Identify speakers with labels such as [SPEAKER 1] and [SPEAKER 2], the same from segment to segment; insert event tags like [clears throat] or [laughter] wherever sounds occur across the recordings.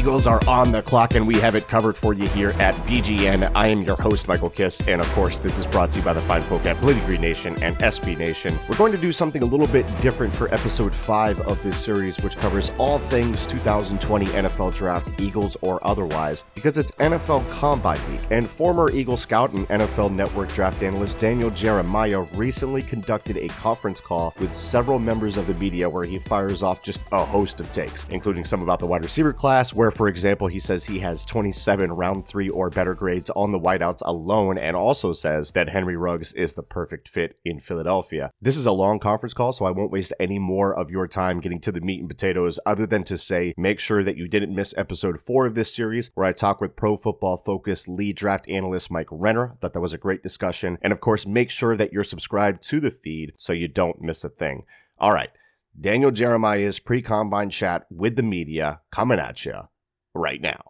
[SPEAKER 1] Eagles are on the clock, and we have it covered for you here at BGN. I am your host, Michael Kist, and of course, this is brought to you by the fine folk at Bleeding Green Nation and SB Nation. We're going to do something a little bit different for episode five of this series, which covers all things 2020 NFL Draft, Eagles or otherwise, because it's NFL Combine Week. And former Eagle scout and NFL Network draft analyst Daniel Jeremiah recently conducted a conference call with several members of the media where he fires off just a host of takes, including some about the wide receiver class, where for example, he says he has 27 round three or better grades on the wideouts alone, and also says that Henry Ruggs is the perfect fit in Philadelphia. This is a long conference call, so I won't waste any more of your time getting to the meat and potatoes, other than to say make sure that you didn't miss episode four of this series, where I talk with Pro Football Focus lead draft analyst Mike Renner. Thought that was a great discussion. And of course, make sure that you're subscribed to the feed so you don't miss a thing. All right. Daniel Jeremiah's pre combine chat with the media coming at you right now.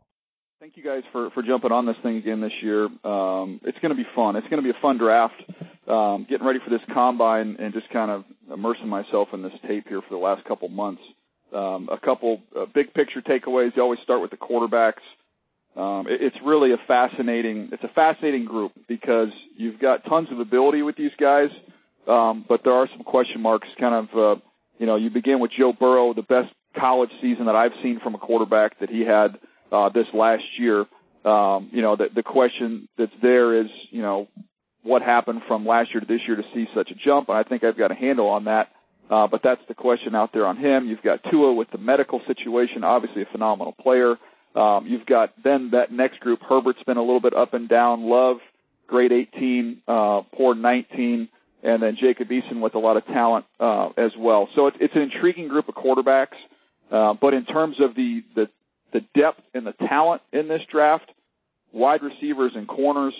[SPEAKER 2] Thank you guys for, for jumping on this thing again this year. Um, it's going to be fun. It's going to be a fun draft. Um, getting ready for this combine and just kind of immersing myself in this tape here for the last couple months. Um, a couple uh, big picture takeaways. You always start with the quarterbacks. Um, it, it's really a fascinating. It's a fascinating group because you've got tons of ability with these guys, um, but there are some question marks. Kind of, uh, you know, you begin with Joe Burrow, the best college season that I've seen from a quarterback that he had uh, this last year. Um, you know, the, the question that's there is, you know, what happened from last year to this year to see such a jump. And I think I've got a handle on that. Uh, but that's the question out there on him. You've got Tua with the medical situation, obviously a phenomenal player. Um, you've got then that next group. Herbert's been a little bit up and down. Love, grade 18, uh, poor 19 and then Jacob Eason with a lot of talent uh, as well. So it's, it's an intriguing group of quarterbacks. Uh, but in terms of the, the the depth and the talent in this draft, wide receivers and corners,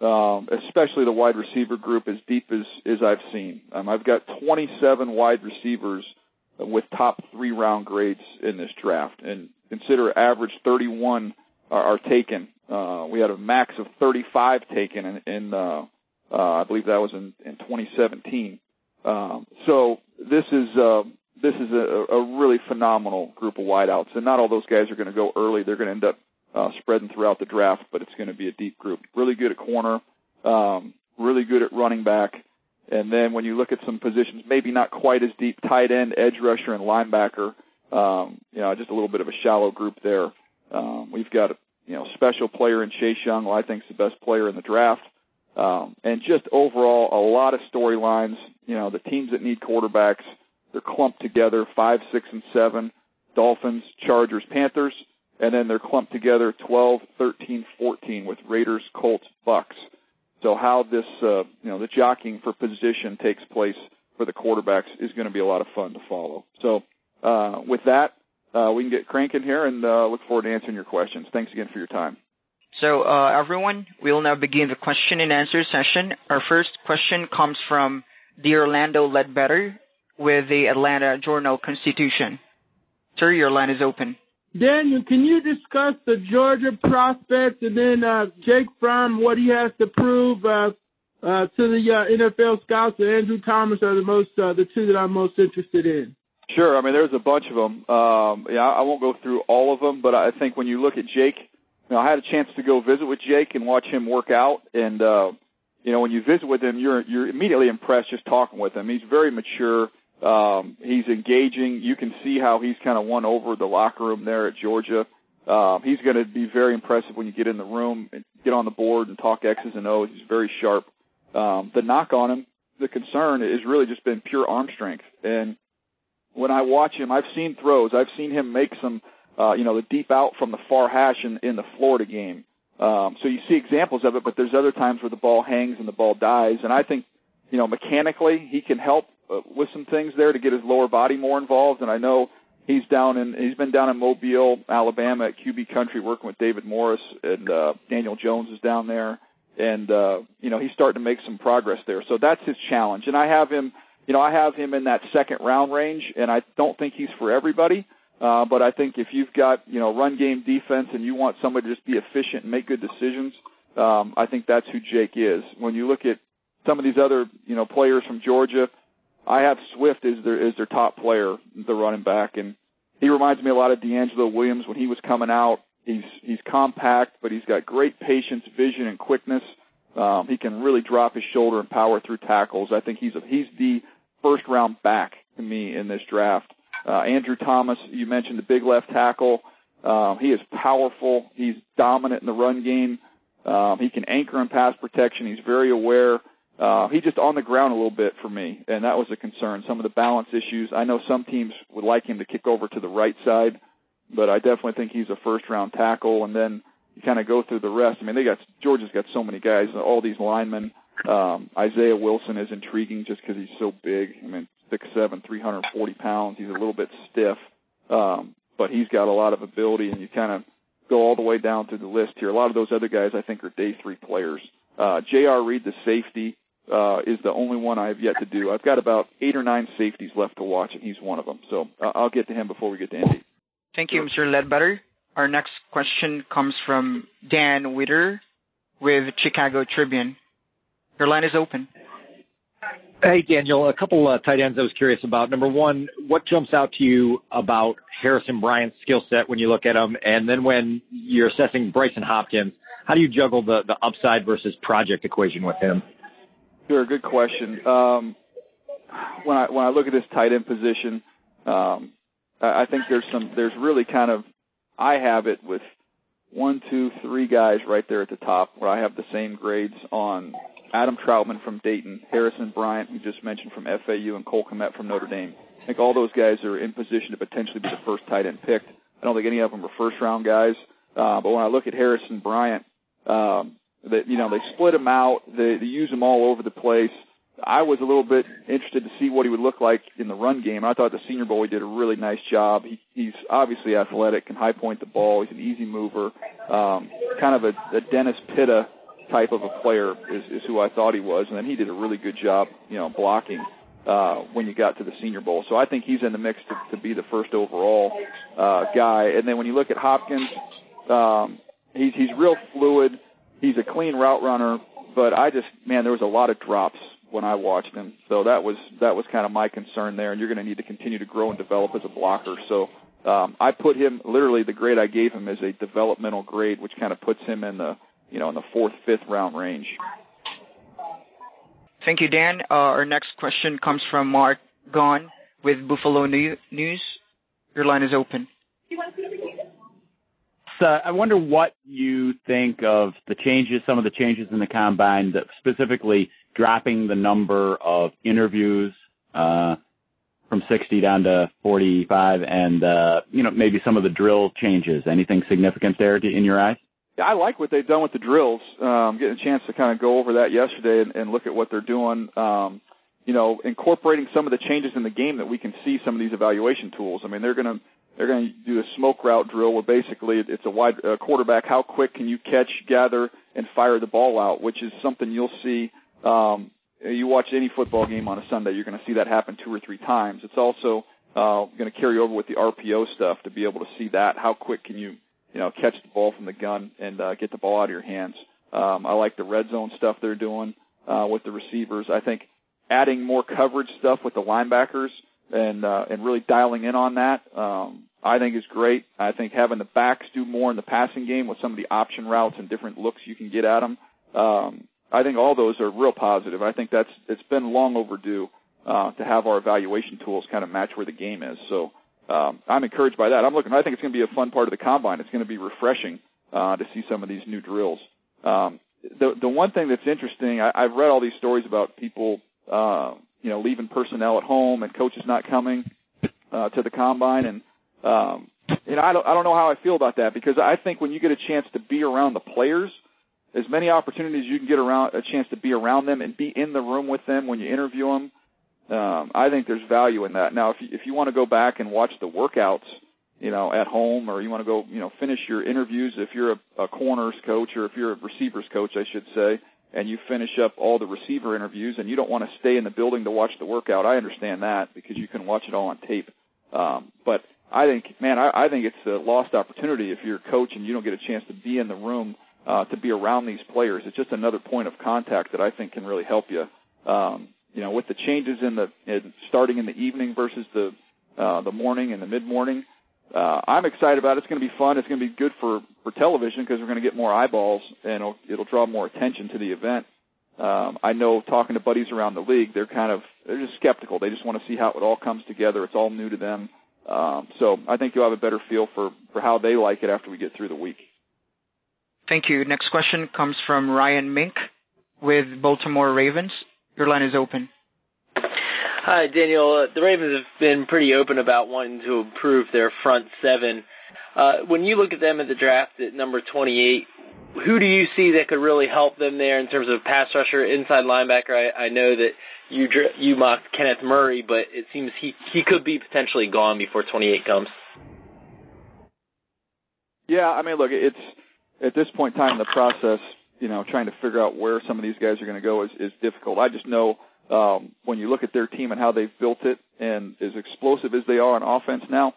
[SPEAKER 2] um, especially the wide receiver group, as deep as as I've seen. Um, I've got 27 wide receivers with top three round grades in this draft, and consider average 31 are, are taken. Uh, we had a max of 35 taken in, in uh, uh, I believe that was in, in 2017. Um, so this is uh, this is a, a really phenomenal group of wideouts, and not all those guys are going to go early. They're going to end up uh, spreading throughout the draft, but it's going to be a deep group. Really good at corner, um, really good at running back, and then when you look at some positions, maybe not quite as deep, tight end, edge rusher, and linebacker. Um, you know, just a little bit of a shallow group there. Um, we've got you know special player in Chase Young, who I think is the best player in the draft. Um, and just overall, a lot of storylines. You know, the teams that need quarterbacks, they're clumped together, five, six, and seven. Dolphins, Chargers, Panthers, and then they're clumped together 12, 13, 14 with Raiders, Colts, Bucks. So how this, uh, you know, the jockeying for position takes place for the quarterbacks is going to be a lot of fun to follow. So uh, with that, uh, we can get cranking here and uh, look forward to answering your questions. Thanks again for your time.
[SPEAKER 3] So, uh, everyone, we will now begin the question and answer session. Our first question comes from the Orlando Ledbetter with the Atlanta Journal Constitution. Sir, your line is open.
[SPEAKER 4] Daniel, can you discuss the Georgia prospects and then uh, Jake Fromm, what he has to prove uh, uh, to the uh, NFL scouts? And Andrew Thomas are the most uh, the two that I'm most interested in.
[SPEAKER 2] Sure. I mean, there's a bunch of them. Um, yeah, I won't go through all of them, but I think when you look at Jake you know, I had a chance to go visit with Jake and watch him work out, and uh, you know, when you visit with him, you're you're immediately impressed just talking with him. He's very mature. Um, he's engaging. You can see how he's kind of won over the locker room there at Georgia. Um, he's going to be very impressive when you get in the room and get on the board and talk X's and O's. He's very sharp. Um, the knock on him the concern has really just been pure arm strength. And when I watch him, I've seen throws. I've seen him make some, uh, you know, the deep out from the far hash in, in the Florida game. Um, so you see examples of it, but there's other times where the ball hangs and the ball dies. And I think, you know, mechanically he can help with some things there to get his lower body more involved. And I know he's down in he's been down in Mobile, Alabama at QB Country working with David Morris and uh, Daniel Jones is down there, and uh, you know he's starting to make some progress there. So that's his challenge, and I have him. You know, I have him in that second round range, and I don't think he's for everybody. Uh, but I think if you've got you know run game defense and you want somebody to just be efficient and make good decisions, um, I think that's who Jake is. When you look at some of these other you know players from Georgia, I have Swift as their as their top player, the running back, and he reminds me a lot of DeAngelo Williams when he was coming out. He's he's compact, but he's got great patience, vision, and quickness. Um, he can really drop his shoulder and power through tackles. I think he's a, he's the first round back to me in this draft. Uh, Andrew Thomas, you mentioned the big left tackle. Um, he is powerful. He's dominant in the run game. Um, he can anchor in pass protection. He's very aware. Uh, he just on the ground a little bit for me, and that was a concern. Some of the balance issues. I know some teams would like him to kick over to the right side, but I definitely think he's a first round tackle. And then you kind of go through the rest. I mean, they got Georgia's got so many guys, all these linemen. Um, Isaiah Wilson is intriguing just because he's so big. I mean, six seven, three hundred forty pounds. He's a little bit stiff, um, but he's got a lot of ability. And you kind of go all the way down through the list here. A lot of those other guys, I think, are day three players. Uh, J.R. Reed, the safety, uh, is the only one I have yet to do. I've got about eight or nine safeties left to watch, and he's one of them. So uh, I'll get to him before we get to Indy.
[SPEAKER 3] Thank you, Mr. Ledbetter. Our next question comes from Dan Wiederer with Chicago Tribune. Your line is open.
[SPEAKER 5] Hey, Daniel. A couple uh, tight ends I was curious about. Number one, what jumps out to you about Harrison Bryant's skill set when you look at him? And then when you're assessing Brycen Hopkins, how do you juggle the, the upside versus project equation with him?
[SPEAKER 2] Sure, good question. Um, when I when I look at this tight end position, um, I, think there's some there's really kind of I have it with one, two, three guys right there at the top where I have the same grades on Adam Trautman from Dayton, Harrison Bryant, who just mentioned from FAU, and Cole Kmet from Notre Dame. I think all those guys are in position to potentially be the first tight end picked. I don't think any of them are first round guys. Uh, but when I look at Harrison Bryant, um, that you know they split him out, they, they use him all over the place. I was a little bit interested to see what he would look like in the run game. I thought the Senior Bowl he did a really nice job. He, he's obviously athletic, can high point the ball. He's an easy mover, um, kind of a, a Dennis Pitta type of a player is, is who I thought he was, and then he did a really good job, you know, blocking uh, when you got to the Senior Bowl. So I think he's in the mix to, to be the first overall uh, guy. And then when you look at Hopkins, um, he's he's real fluid he's a clean route runner, but I just man, there was a lot of drops when I watched him. So that was that was kind of my concern there. And you're going to need to continue to grow and develop as a blocker. So um, I put him literally the grade I gave him is a developmental grade, which kind of puts him in the you know in the fourth fifth round range.
[SPEAKER 3] Thank you, Dan. Uh, our next question comes from Mark Gaughan with Buffalo News. Your line is open
[SPEAKER 6] uh, I wonder what you think of the changes, some of the changes in the combine, that specifically dropping the number of interviews uh, from 60 down to 45, and uh, you know maybe some of the drill changes. Anything significant there in your eyes?
[SPEAKER 2] Yeah, I like what they've done with the drills. Um, getting a chance to kind of go over that yesterday and, and look at what they're doing. Um, you know, incorporating some of the changes in the game that we can see some of these evaluation tools. I mean, they're going to they're going to do a smoke route drill where basically it's a wide uh, quarterback. How quick can you catch, gather, and fire the ball out? Which is something you'll see. Um, you watch any football game on a Sunday, you're going to see that happen two or three times. It's also uh, going to carry over with the RPO stuff to be able to see that. How quick can you, you know, catch the ball from the gun and uh, get the ball out of your hands? Um, I like the red zone stuff they're doing uh, with the receivers. I think adding more coverage stuff with the linebackers and uh, and really dialing in on that. Um, I think is great. I think having the backs do more in the passing game with some of the option routes and different looks you can get at them. Um, I think all those are real positive. I think that's it's been long overdue uh, to have our evaluation tools kind of match where the game is. So um, I'm encouraged by that. I'm looking. I think it's going to be a fun part of the combine. It's going to be refreshing uh, to see some of these new drills. Um, the the one thing that's interesting, I, I've read all these stories about people uh, you know, leaving personnel at home and coaches not coming uh, to the combine. And um, you know, I don't I don't know how I feel about that because I think when you get a chance to be around the players, as many opportunities you can get around a chance to be around them and be in the room with them when you interview them. Um, I think there's value in that. Now, if you, if you want to go back and watch the workouts, you know, at home, or you want to go, you know, finish your interviews, if you're a, a corners coach or if you're a receivers coach, I should say, and you finish up all the receiver interviews and you don't want to stay in the building to watch the workout, I understand that because you can watch it all on tape. Um, but I think, man, I, I think it's a lost opportunity if you're a coach and you don't get a chance to be in the room uh, to be around these players. It's just another point of contact that I think can really help you. Um, you know, with the changes in the in starting in the evening versus the uh, the morning and the mid morning, uh, I'm excited about it. It's going to be fun. It's going to be good for for television because we're going to get more eyeballs and it'll, it'll draw more attention to the event. Um, I know talking to buddies around the league, they're kind of they're just skeptical. They just want to see how it all comes together. It's all new to them. Um, so I think you'll have a better feel for for how they like it after we get through the week.
[SPEAKER 3] Thank you. Next question comes from Ryan Mink with Baltimore Ravens. Your line is open.
[SPEAKER 7] Hi, Daniel. Uh, the Ravens have been pretty open about wanting to improve their front seven. Uh, when you look at them at the draft at number 28, who do you see that could really help them there in terms of pass rusher, inside linebacker? I, I know that you you mocked Kenneth Murray, but it seems he he could be potentially gone before 28 comes.
[SPEAKER 2] Yeah, I mean, look, it's at this point in time in the process, you know, trying to figure out where some of these guys are going to go is, is difficult. I just know um, when you look at their team and how they've built it, and as explosive as they are on offense now,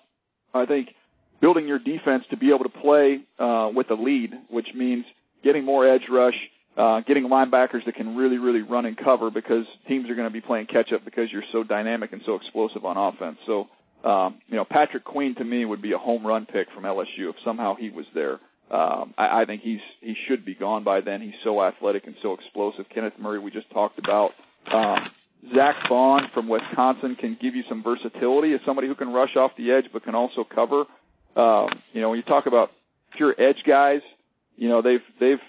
[SPEAKER 2] I think building your defense to be able to play uh, with a lead, which means getting more edge rush, uh, getting linebackers that can really, really run and cover because teams are going to be playing catch up because you're so dynamic and so explosive on offense. So, um, you know, Patrick Queen to me would be a home run pick from LSU if somehow he was there. Um, I, I think he's he should be gone by then. He's so athletic and so explosive. Kenneth Murray, we just talked about. Um, Zack Baun from Wisconsin can give you some versatility as somebody who can rush off the edge but can also cover. Um, you know, when you talk about pure edge guys, you know they've they've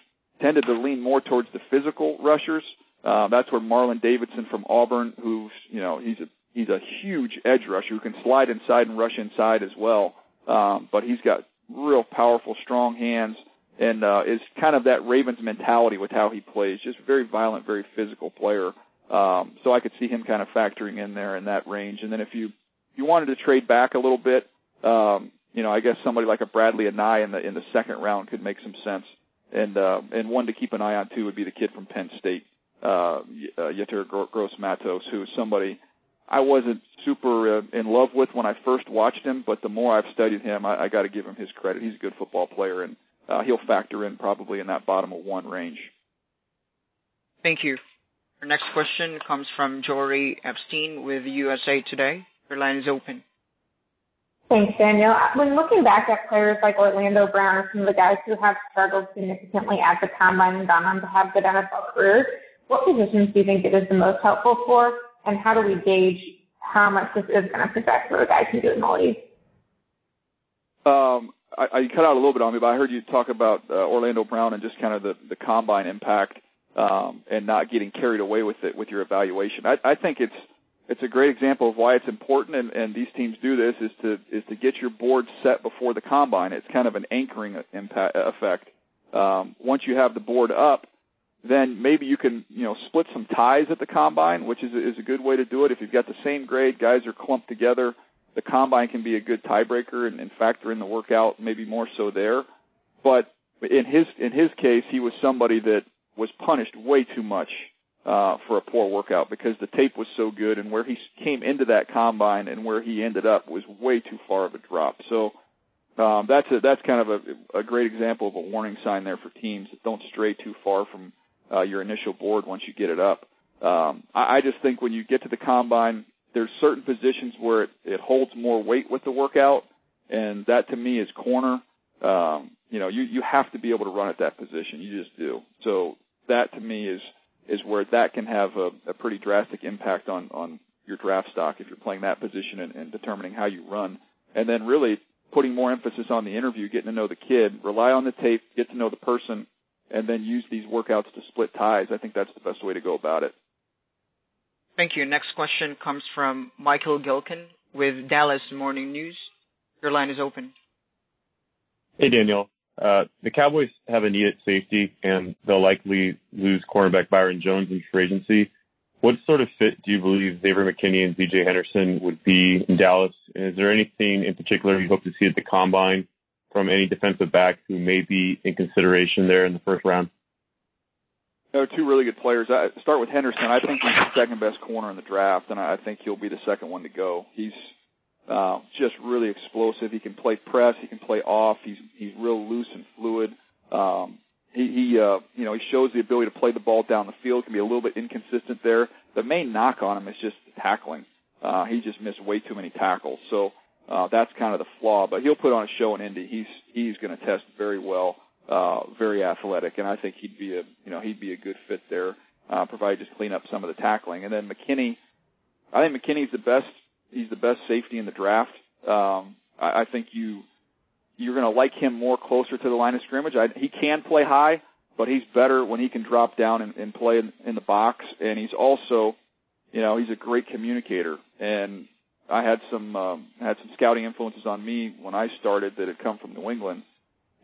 [SPEAKER 2] tended to lean more towards the physical rushers. Uh, that's where Marlon Davidson from Auburn, who's you know he's a he's a huge edge rusher who can slide inside and rush inside as well. Um, but he's got real powerful, strong hands, and uh, is kind of that Ravens mentality with how he plays. Just very violent, very physical player. Um, so I could see him kind of factoring in there in that range. And then if you you wanted to trade back a little bit, um, you know, I guess somebody like a Bradlee Anae in the in the second round could make some sense. And uh, and one to keep an eye on too would be the kid from Penn State, uh, uh Yetur Gross Matos, who is somebody I wasn't super uh, in love with when I first watched him, but the more I've studied him, I, I got to give him his credit. He's a good football player, and uh, he'll factor in probably in that bottom of one range.
[SPEAKER 3] Thank you. Our next question comes from Jory Epstein with USA Today. Your line is open.
[SPEAKER 8] Thanks, Daniel. When looking back at players like Orlando Brown or some of the guys who have struggled significantly at the combine and gone on to have good NFL careers, what positions do you think it is the most helpful for? and how do we gauge how much this is going to project what a guy can do in the league?
[SPEAKER 2] Um, I, I cut out a little bit on me, but I heard you talk about uh, Orlando Brown and just kind of the, the combine impact um, and not getting carried away with it with your evaluation. I, I think it's it's a great example of why it's important, and, and these teams do this is to is to get your board set before the combine. It's kind of an anchoring impact effect. Um, once you have the board up, then maybe you can you know split some ties at the combine, which is is a good way to do it. If you've got the same grade, guys are clumped together. The combine can be a good tiebreaker and, and factor in the workout, maybe more so there. But in his in his case, he was somebody that was punished way too much uh, for a poor workout because the tape was so good, and where he came into that combine and where he ended up was way too far of a drop. So um, that's a, that's kind of a, a great example of a warning sign there for teams that don't stray too far from uh, your initial board once you get it up. Um, I, I just think when you get to the combine, there's certain positions where it, it holds more weight with the workout, and that to me is corner. Um, you know, you you have to be able to run at that position. You just do. So that to me is is where that can have a, a pretty drastic impact on on your draft stock if you're playing that position and, and determining how you run. And then really putting more emphasis on the interview, getting to know the kid, rely on the tape, get to know the person, and then use these workouts to split ties. I think that's the best way to go about it.
[SPEAKER 3] Thank you. Next question comes from Michael Gehlken with Dallas Morning News. Your line is open.
[SPEAKER 9] Hey, Daniel. Uh, the Cowboys have a need at safety, and they'll likely lose cornerback Byron Jones in free agency. What sort of fit do you believe Xavier McKinney and CJ Henderson would be in Dallas? And is there anything in particular you hope to see at the combine from any defensive back who may be in consideration there in the first round?
[SPEAKER 2] Are two really good players. I start with Henderson. I think he's the second best corner in the draft, and I think he'll be the second one to go. He's uh, just really explosive. He can play press. He can play off. He's he's real loose and fluid. Um, he he uh, you know he shows the ability to play the ball down the field. Can be a little bit inconsistent there. The main knock on him is just tackling. Uh, he just missed way too many tackles. So uh, that's kind of the flaw. But he'll put on a show in Indy. He's he's going to test very well uh, very athletic, and I think he'd be a you know he'd be a good fit there, uh, provided just clean up some of the tackling. And then McKinney, I think McKinney's the best. He's the best safety in the draft. Um, I, I think you you're going to like him more closer to the line of scrimmage. I, he can play high, but he's better when he can drop down and, and play in, in the box. And he's also, you know, he's a great communicator. And I had some um, had some scouting influences on me when I started that had come from New England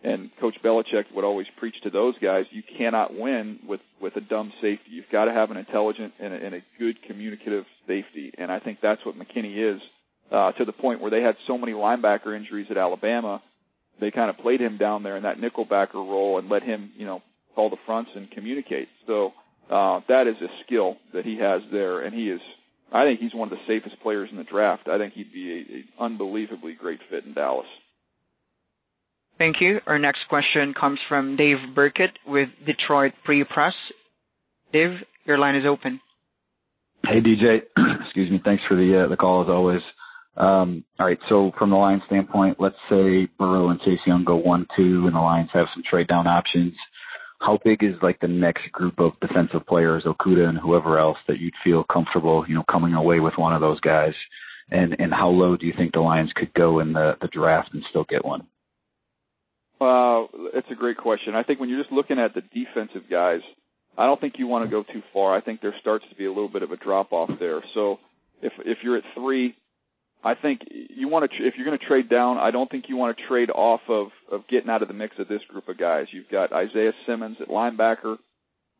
[SPEAKER 2] and Coach Belichick would always preach to those guys: you cannot win with with a dumb safety. You've got to have an intelligent and a, and a good communicative safety, and I think that's what McKinney is. Uh, to the point where they had so many linebacker injuries at Alabama, they kind of played him down there in that nickelbacker role and let him, you know, call the fronts and communicate. So uh, that is a skill that he has there, and he is. I think he's one of the safest players in the draft. I think he'd be an unbelievably great fit in Dallas.
[SPEAKER 3] Thank you. Our next question comes from Dave Birkett with Detroit Free Press. Dave, your line is open.
[SPEAKER 10] Hey, DJ. [clears throat] Excuse me. Thanks for the uh, the call as always. Um, all right. So from the Lions standpoint, let's say Burrow and Chase Young go one two, and the Lions have some trade down options. How big is like the next group of defensive players, Okudah and whoever else, that you'd feel comfortable, you know, coming away with one of those guys? And and how low do you think the Lions could go in the draft and still get one?
[SPEAKER 2] Uh, it's a great question. I think when you're just looking at the defensive guys, I don't think you want to go too far. I think there starts to be a little bit of a drop off there. So if if you're at three, I think you want to if you're going to trade down. I don't think you want to trade off of of getting out of the mix of this group of guys. You've got Isaiah Simmons at linebacker,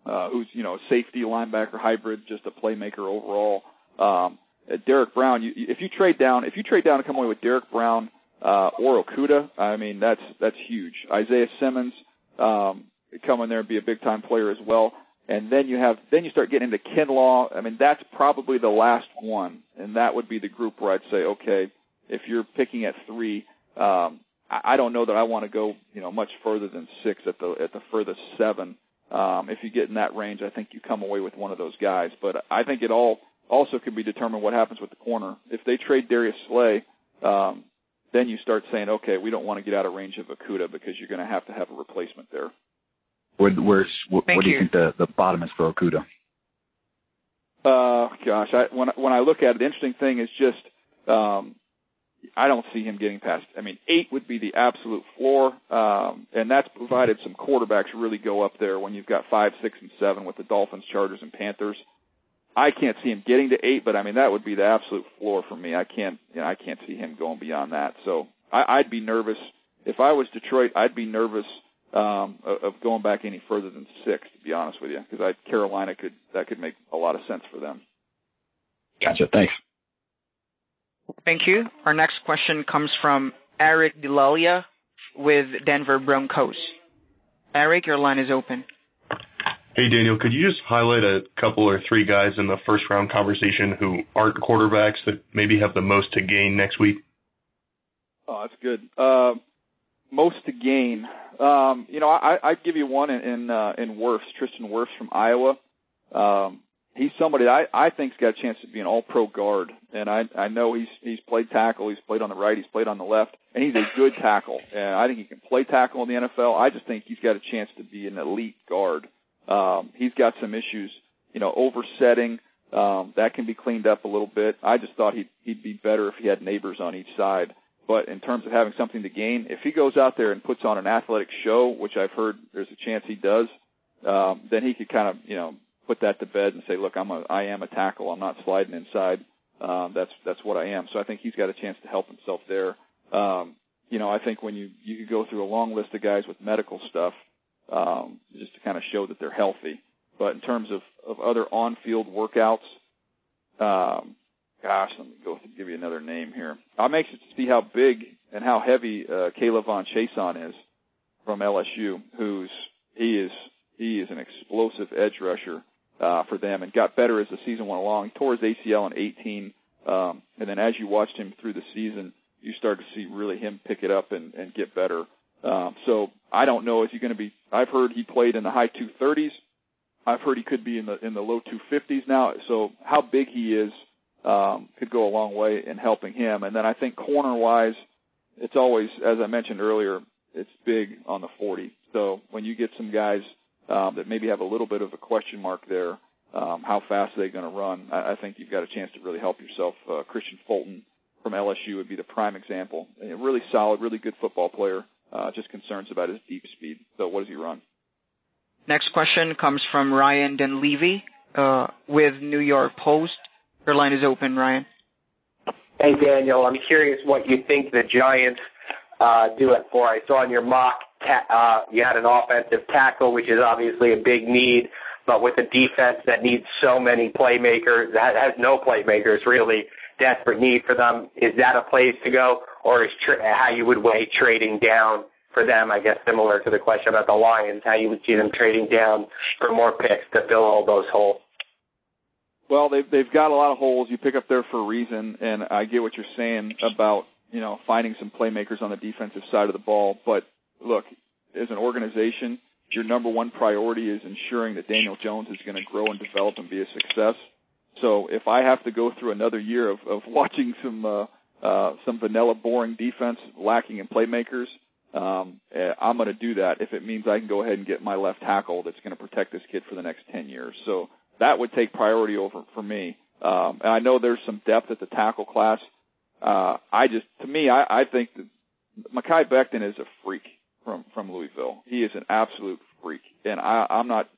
[SPEAKER 2] uh, who's you know safety linebacker hybrid, just a playmaker overall. Um, Derrick Brown. You, if you trade down, if you trade down and come away with Derrick Brown uh, or Okudah. I mean, that's that's huge. Isaiah Simmons um, come in there and be a big time player as well. And then you have then you start getting into Kinlaw. I mean, that's probably the last one, and that would be the group where I'd say, okay, if you're picking at three, um, I, I don't know that I want to go you know much further than six at the at the furthest seven. Um, if you get in that range, I think you come away with one of those guys. But I think it all also can be determined what happens with the corner. If they trade Darius Slay, um, then you start saying, okay, we don't want to get out of range of Okudah because you're going to have to have a replacement there.
[SPEAKER 10] Where, where's what, what do you think the, the bottom is for Okudah?
[SPEAKER 2] Uh, gosh, I, when when I look at it, the interesting thing is just um, I don't see him getting past. I mean, eight would be the absolute floor, um, and that's provided some quarterbacks really go up there when you've got five, six, and seven with the Dolphins, Chargers, and Panthers. I can't see him getting to eight, but I mean that would be the absolute floor for me. I can't, you know, I can't see him going beyond that. So I, I'd be nervous if I was Detroit. I'd be nervous um, of going back any further than six, to be honest with you, because I Carolina could that could make a lot of sense for them.
[SPEAKER 10] Gotcha. Thanks.
[SPEAKER 3] Thank you. Our next question comes from Aric DiLalla with Denver Broncos. Eric, your line is open.
[SPEAKER 9] Hey, Daniel, could you just highlight a couple or three guys in the first round conversation who aren't quarterbacks that maybe have the most to gain next week?
[SPEAKER 2] Oh, that's good. Uh, most to gain. Um, you know, I, I'd give you one in in, uh, in Wirfs, Tristan Wirfs from Iowa. Um, he's somebody I, I think's got a chance to be an All-Pro guard, and I I know he's he's played tackle, he's played on the right, he's played on the left, and he's a good tackle. And I think he can play tackle in the NFL. I just think he's got a chance to be an elite guard. Um, he's got some issues, you know, oversetting. Um, that can be cleaned up a little bit. I just thought he'd he'd be better if he had neighbors on each side. But in terms of having something to gain, if he goes out there and puts on an athletic show, which I've heard there's a chance he does, um, then he could kind of you know put that to bed and say, look, I'm a I am a tackle. I'm not sliding inside. Um, that's that's what I am. So I think he's got a chance to help himself there. Um, you know, I think when you you could go through a long list of guys with medical stuff, um, just to kind of show that they're healthy. But in terms of of other on-field workouts, um, gosh, let me go through, give you another name here. I'm anxious to see how big and how heavy uh, K'Lavon Chaisson is from LSU, who's he is he is an explosive edge rusher uh, for them and got better as the season went along. He tore his ACL in 18, um, and then as you watched him through the season, you start to see really him pick it up and, and get better. Um, so I don't know is he going to be. I've heard he played in the high 230s. I've heard he could be in the in the low 250s now. So how big he is um, could go a long way in helping him. And then I think corner wise, it's always as I mentioned earlier, it's big on the 40. So when you get some guys um, that maybe have a little bit of a question mark there, um, how fast are they going to run? I, I think you've got a chance to really help yourself. Uh, Kristian Fulton from LSU would be the prime example. A really solid, really good football player. Uh, just concerns about his deep speed. So what does he run?
[SPEAKER 3] Next question comes from Ryan Dunleavy uh, with New York Post. Your line is open, Ryan.
[SPEAKER 11] Hey, Daniel. I'm curious what you think the Giants uh, do it for. I saw in your mock ta- uh, you had an offensive tackle, which is obviously a big need, but with a defense that needs so many playmakers, that has no playmakers really, desperate need for them. Is that a place to go, or is tra- how you would weigh trading down for them? I guess similar to the question about the Lions, how you would see them trading down for more picks to fill all those holes.
[SPEAKER 2] Well, they've they've got a lot of holes. You pick up there for a reason, and I get what you're saying about you know finding some playmakers on the defensive side of the ball. But look, as an organization, your number one priority is ensuring that Daniel Jones is going to grow and develop and be a success. So if I have to go through another year of, of [laughs] watching some uh, uh, some vanilla, boring defense lacking in playmakers, um, eh, I'm going to do that if it means I can go ahead and get my left tackle that's going to protect this kid for the next 10 years. So that would take priority over for me. Um, and I know there's some depth at the tackle class. Uh, I just, to me, I, I think that Mekhi Becton is a freak from from Louisville. He is an absolute freak, and I, I'm not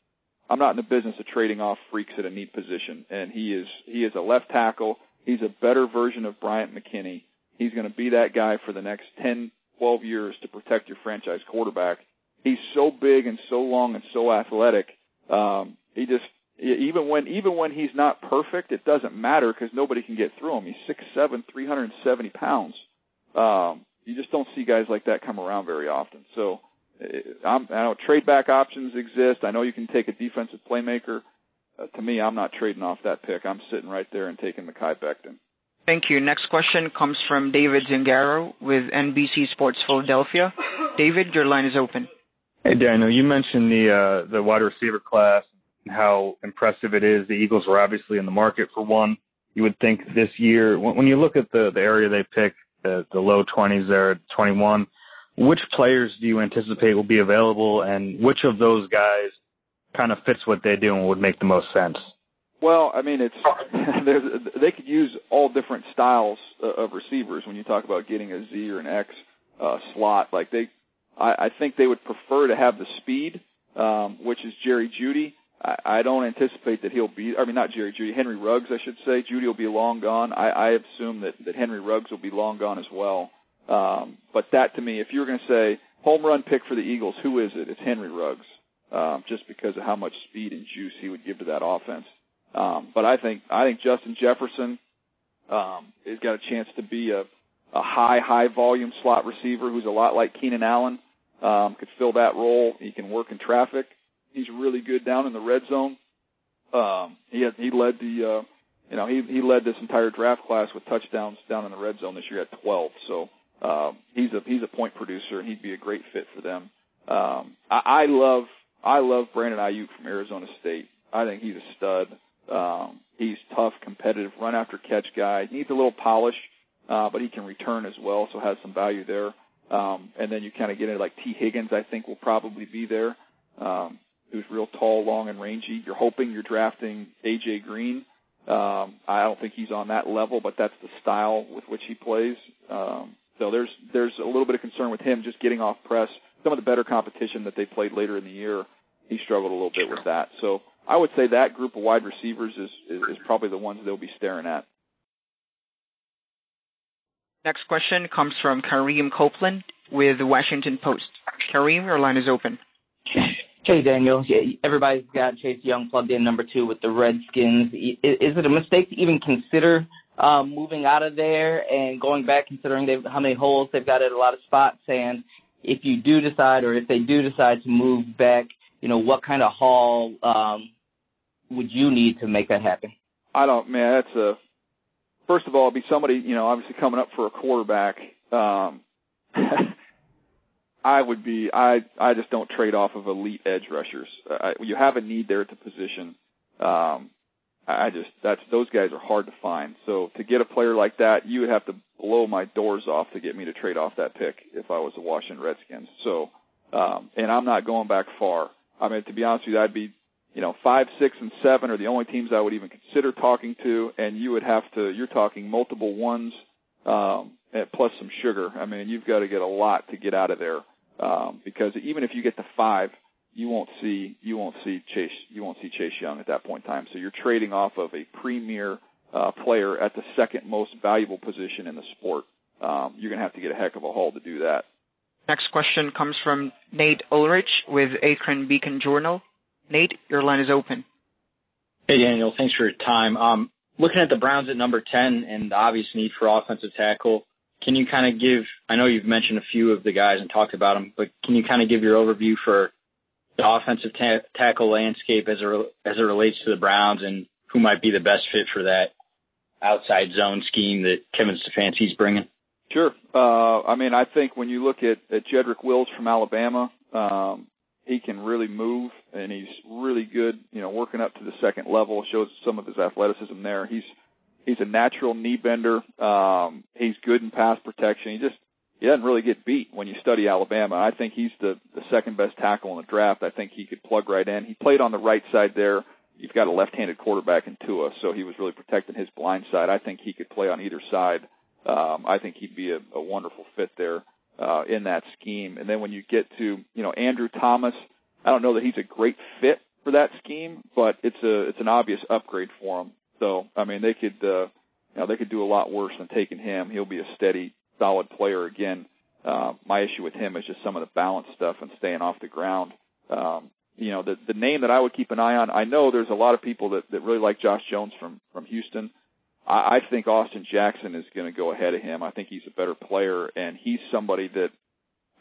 [SPEAKER 2] I'm not in the business of trading off freaks at a neat position. And he is he is a left tackle. He's a better version of Bryant McKinnie. He's going to be that guy for the next 10, 12 years to protect your franchise quarterback. He's so big and so long and so athletic. Um, he just even when even when he's not perfect, it doesn't matter because nobody can get through him. He's six seven, three hundred and seventy pounds. Um, you just don't see guys like that come around very often. So I'm, I know trade back options exist. I know you can take a defensive playmaker. Uh, to me, I'm not trading off that pick. I'm sitting right there and taking Mekhi Becton.
[SPEAKER 3] Thank you. Next question comes from David Zangaro with NBC Sports Philadelphia. David, your line is open.
[SPEAKER 12] Hey, Daniel. You mentioned the uh, the wide receiver class and how impressive it is. The Eagles were obviously in the market for one. You would think this year, when, when you look at the the area they pick, the, the low 20s there at 21 which players do you anticipate will be available, and which of those guys kind of fits what they do and would make the most sense?
[SPEAKER 2] Well, I mean, it's [laughs] they could use all different styles of receivers when you talk about getting a Z or an X uh, slot. Like they, I, I think they would prefer to have the speed, um, which is Jerry Jeudy. I, I don't anticipate that he'll be. I mean, not Jerry Jeudy, Henry Ruggs, I should say. Jeudy will be long gone. I, I assume that that Henry Ruggs will be long gone as well. Um, but that to me, if you were going to say home run pick for the Eagles, who is it? It's Henry Ruggs, um, just because of how much speed and juice he would give to that offense. Um, but I think I think Justin Jefferson um, has got a chance to be a, a high high volume slot receiver who's a lot like Keenan Allen. Um, could fill that role. He can work in traffic. He's really good down in the red zone. Um, he had, he led the uh, you know he he led this entire draft class with touchdowns down in the red zone this year at 12. So um, he's a he's a point producer, and he'd be a great fit for them. Um, I, I love I love Brandon Aiyuk from Arizona State. I think he's a stud. Um, he's tough, competitive, run after catch guy. Needs a little polish, uh, but he can return as well, so has some value there. Um, and then you kind of get into like Tee Higgins. I think will probably be there. Um, who's real tall, long, and rangy. You're hoping you're drafting AJ Green. Um, I don't think he's on that level, but that's the style with which he plays. Um, so there's there's a little bit of concern with him just getting off press. Some of the better competition that they played later in the year, he struggled a little bit with that. So I would say that group of wide receivers is, is, is probably the ones they'll be staring at.
[SPEAKER 3] Next question comes from Kareem Copeland with the Washington Post. Kareem, your line is open.
[SPEAKER 13] Hey, Daniel. Everybody's got Chase Young plugged in number two with the Redskins. Is it a mistake to even consider um, moving out of there and going back, considering how many holes they've got at a lot of spots? And if you do decide, or if they do decide to move back, you know, what kind of haul um, would you need to make that happen?
[SPEAKER 2] I don't, man. That's a first of all, it'd be somebody, you know, obviously coming up for a quarterback. Um, [laughs] I would be, I, I just don't trade off of elite edge rushers. I, you have a need there at the position. Um, I just, that's, those guys are hard to find. So to get a player like that, you would have to blow my doors off to get me to trade off that pick if I was the Washington Redskins. So, um, and I'm not going back far. I mean, to be honest with you, I'd be you know, five, six, and seven are the only teams I would even consider talking to, and you would have to. You're talking multiple ones, um, plus some sugar. I mean, you've got to get a lot to get out of there, um, because even if you get to five, you won't see you won't see Chase you won't see Chase Young at that point in time. So you're trading off of a premier uh, player at the second most valuable position in the sport. Um, you're going to have to get a heck of a haul to do that.
[SPEAKER 3] Next question comes from Nate Ulrich with Akron Beacon Journal. Nate, your line is open.
[SPEAKER 14] Hey, Daniel. Thanks for your time. Um, looking at the Browns at number 10 and the obvious need for offensive tackle, can you kind of give, I know you've mentioned a few of the guys and talked about them, but can you kind of give your overview for the offensive ta- tackle landscape as it, as it relates to the Browns and who might be the best fit for that outside zone scheme that Kevin Stefanski's bringing?
[SPEAKER 2] Sure. Uh, I mean, I think when you look at, at Jedrick Wills from Alabama, um, he can really move and he's really good, you know, working up to the second level, shows some of his athleticism there. He's he's a natural knee bender. Um he's good in pass protection. He just he doesn't really get beat when you study Alabama. I think he's the the second best tackle in the draft. I think he could plug right in. He played on the right side there. You've got a left-handed quarterback in Tua, so he was really protecting his blind side. I think he could play on either side. Um, I think he'd be a, a wonderful fit there uh, in that scheme. And then when you get to you know Andrew Thomas, I don't know that he's a great fit for that scheme, but it's a it's an obvious upgrade for him. So I mean they could uh, you know they could do a lot worse than taking him. He'll be a steady, solid player again. Uh, my issue with him is just some of the balance stuff and staying off the ground. Um, you know, the the name that I would keep an eye on. I know there's a lot of people that that really like Josh Jones from from Houston. I, I think Austin Jackson is going to go ahead of him. I think he's a better player, and he's somebody that,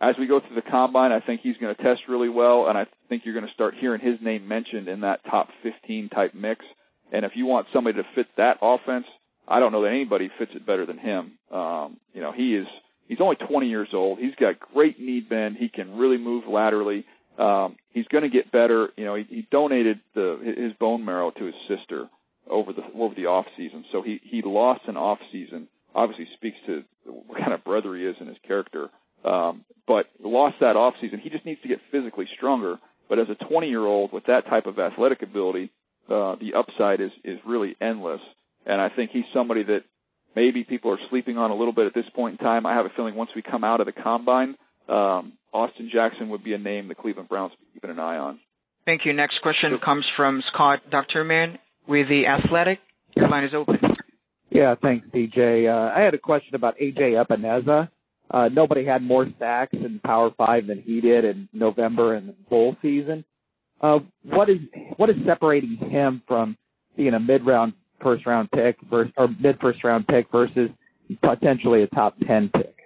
[SPEAKER 2] as we go through the combine, I think he's going to test really well, and I think you're going to start hearing his name mentioned in that top 15 type mix. And if you want somebody to fit that offense, I don't know that anybody fits it better than him. Um, you know, he is he's only 20 years old. He's got great knee bend. He can really move laterally. Um, he's going to get better. You know, he, he donated the, his bone marrow to his sister over the over the off season. So he he lost an off season. Obviously speaks to what kind of brother he is in his character. Um, but lost that off season. He just needs to get physically stronger. But as a 20 year old with that type of athletic ability, uh, the upside is is really endless. And I think he's somebody that maybe people are sleeping on a little bit at this point in time. I have a feeling once we come out of the combine, um, Austin Jackson would be a name the Cleveland Browns be keeping an eye on.
[SPEAKER 3] Thank you. Next question comes from Scott Dochterman with the Athletic. Your line is open.
[SPEAKER 15] Yeah, thanks, DJ. Uh, I had a question about AJ Epenesa. Uh, nobody had more sacks in Power Five than he did in November and the bowl season. Uh, what is what is separating him from being a mid round first round pick versus or mid first round pick versus potentially a top ten pick?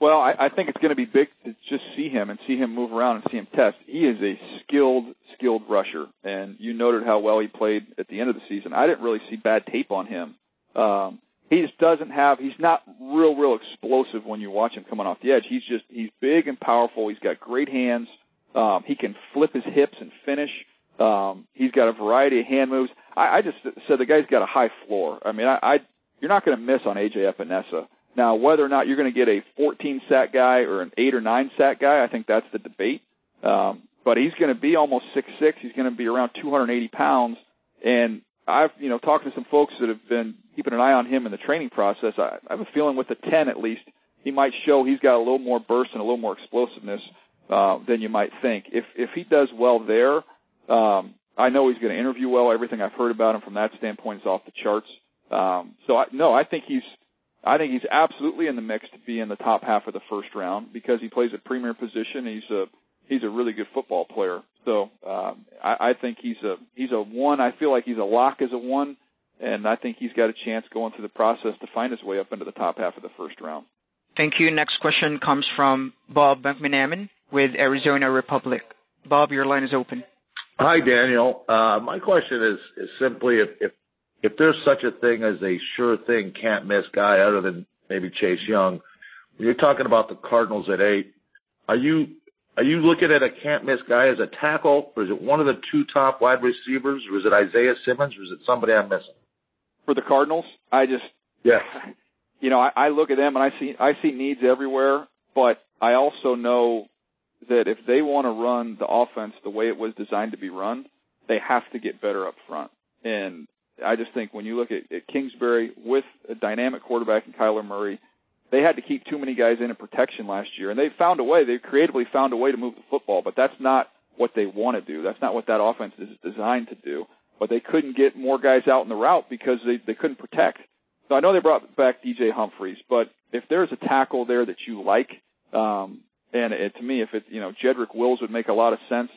[SPEAKER 2] Well, I, I think it's going to be big to just see him and see him move around and see him test. He is a skilled, skilled rusher, and you noted how well he played at the end of the season. I didn't really see bad tape on him. Um, he just doesn't have. He's not real, real explosive when you watch him coming off the edge. He's just he's big and powerful. He's got great hands. Um, he can flip his hips and finish. Um, he's got a variety of hand moves. I, I just said the guy's got a high floor. I mean, I, I you're not going to miss on AJ Epenesa. Now, whether or not you're going to get a 14 sack guy or an eight or nine sack guy, I think that's the debate. Um, but he's going to be almost six six. He's going to be around 280 pounds. And I've you know talking to some folks that have been keeping an eye on him in the training process. I, I have a feeling with the 10 at least, he might show he's got a little more burst and a little more explosiveness uh, than you might think. If if he does well there, um, I know he's going to interview well. Everything I've heard about him from that standpoint is off the charts. Um, so I, no, I think he's I think he's absolutely in the mix to be in the top half of the first round because he plays a premier position. He's a he's a really good football player. So um, I, I think he's a he's a one. I feel like he's a lock as a one, and I think he's got a chance going through the process to find his way up into the top half of the first round.
[SPEAKER 3] Thank you. Next question comes from Bob McManaman with Arizona Republic. Bob, your line is open.
[SPEAKER 16] Hi, Daniel. Uh, my question is is simply if, if if there's such a thing as a sure thing can't miss guy other than maybe Chase Young, when you're talking about the Cardinals at eight, are you are you looking at a can't miss guy as a tackle, or is it one of the two top wide receivers, or is it Isaiah Simmons, or is it somebody I'm missing?
[SPEAKER 2] For the Cardinals, I just
[SPEAKER 16] yeah, [laughs]
[SPEAKER 2] you know, I, I look at them and I see I see needs everywhere, but I also know that if they want to run the offense the way it was designed to be run, they have to get better up front. And I just think when you look at, at Kingsbury with a dynamic quarterback in Kyler Murray, they had to keep too many guys in in protection last year, and they found a way. They creatively found a way to move the football, but that's not what they want to do. That's not what that offense is designed to do. But they couldn't get more guys out in the route because they they couldn't protect. So I know they brought back DJ Humphries, but if there's a tackle there that you like, um, and it, to me, if it you know Jedrick Wills would make a lot of sense.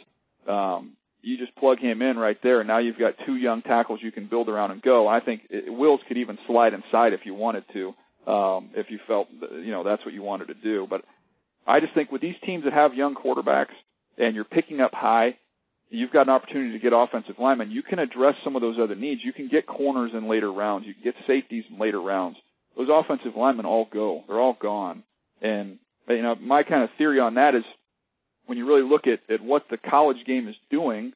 [SPEAKER 2] Um, you just plug him in right there, and now you've got two young tackles you can build around and go. I think it, Wills could even slide inside if you wanted to, um, if you felt you know that's what you wanted to do. But I just think with these teams that have young quarterbacks and you're picking up high, you've got an opportunity to get offensive linemen. You can address some of those other needs. You can get corners in later rounds. You can get safeties in later rounds. Those offensive linemen all go. They're all gone. And you know my kind of theory on that is when you really look at, at what the college game is doing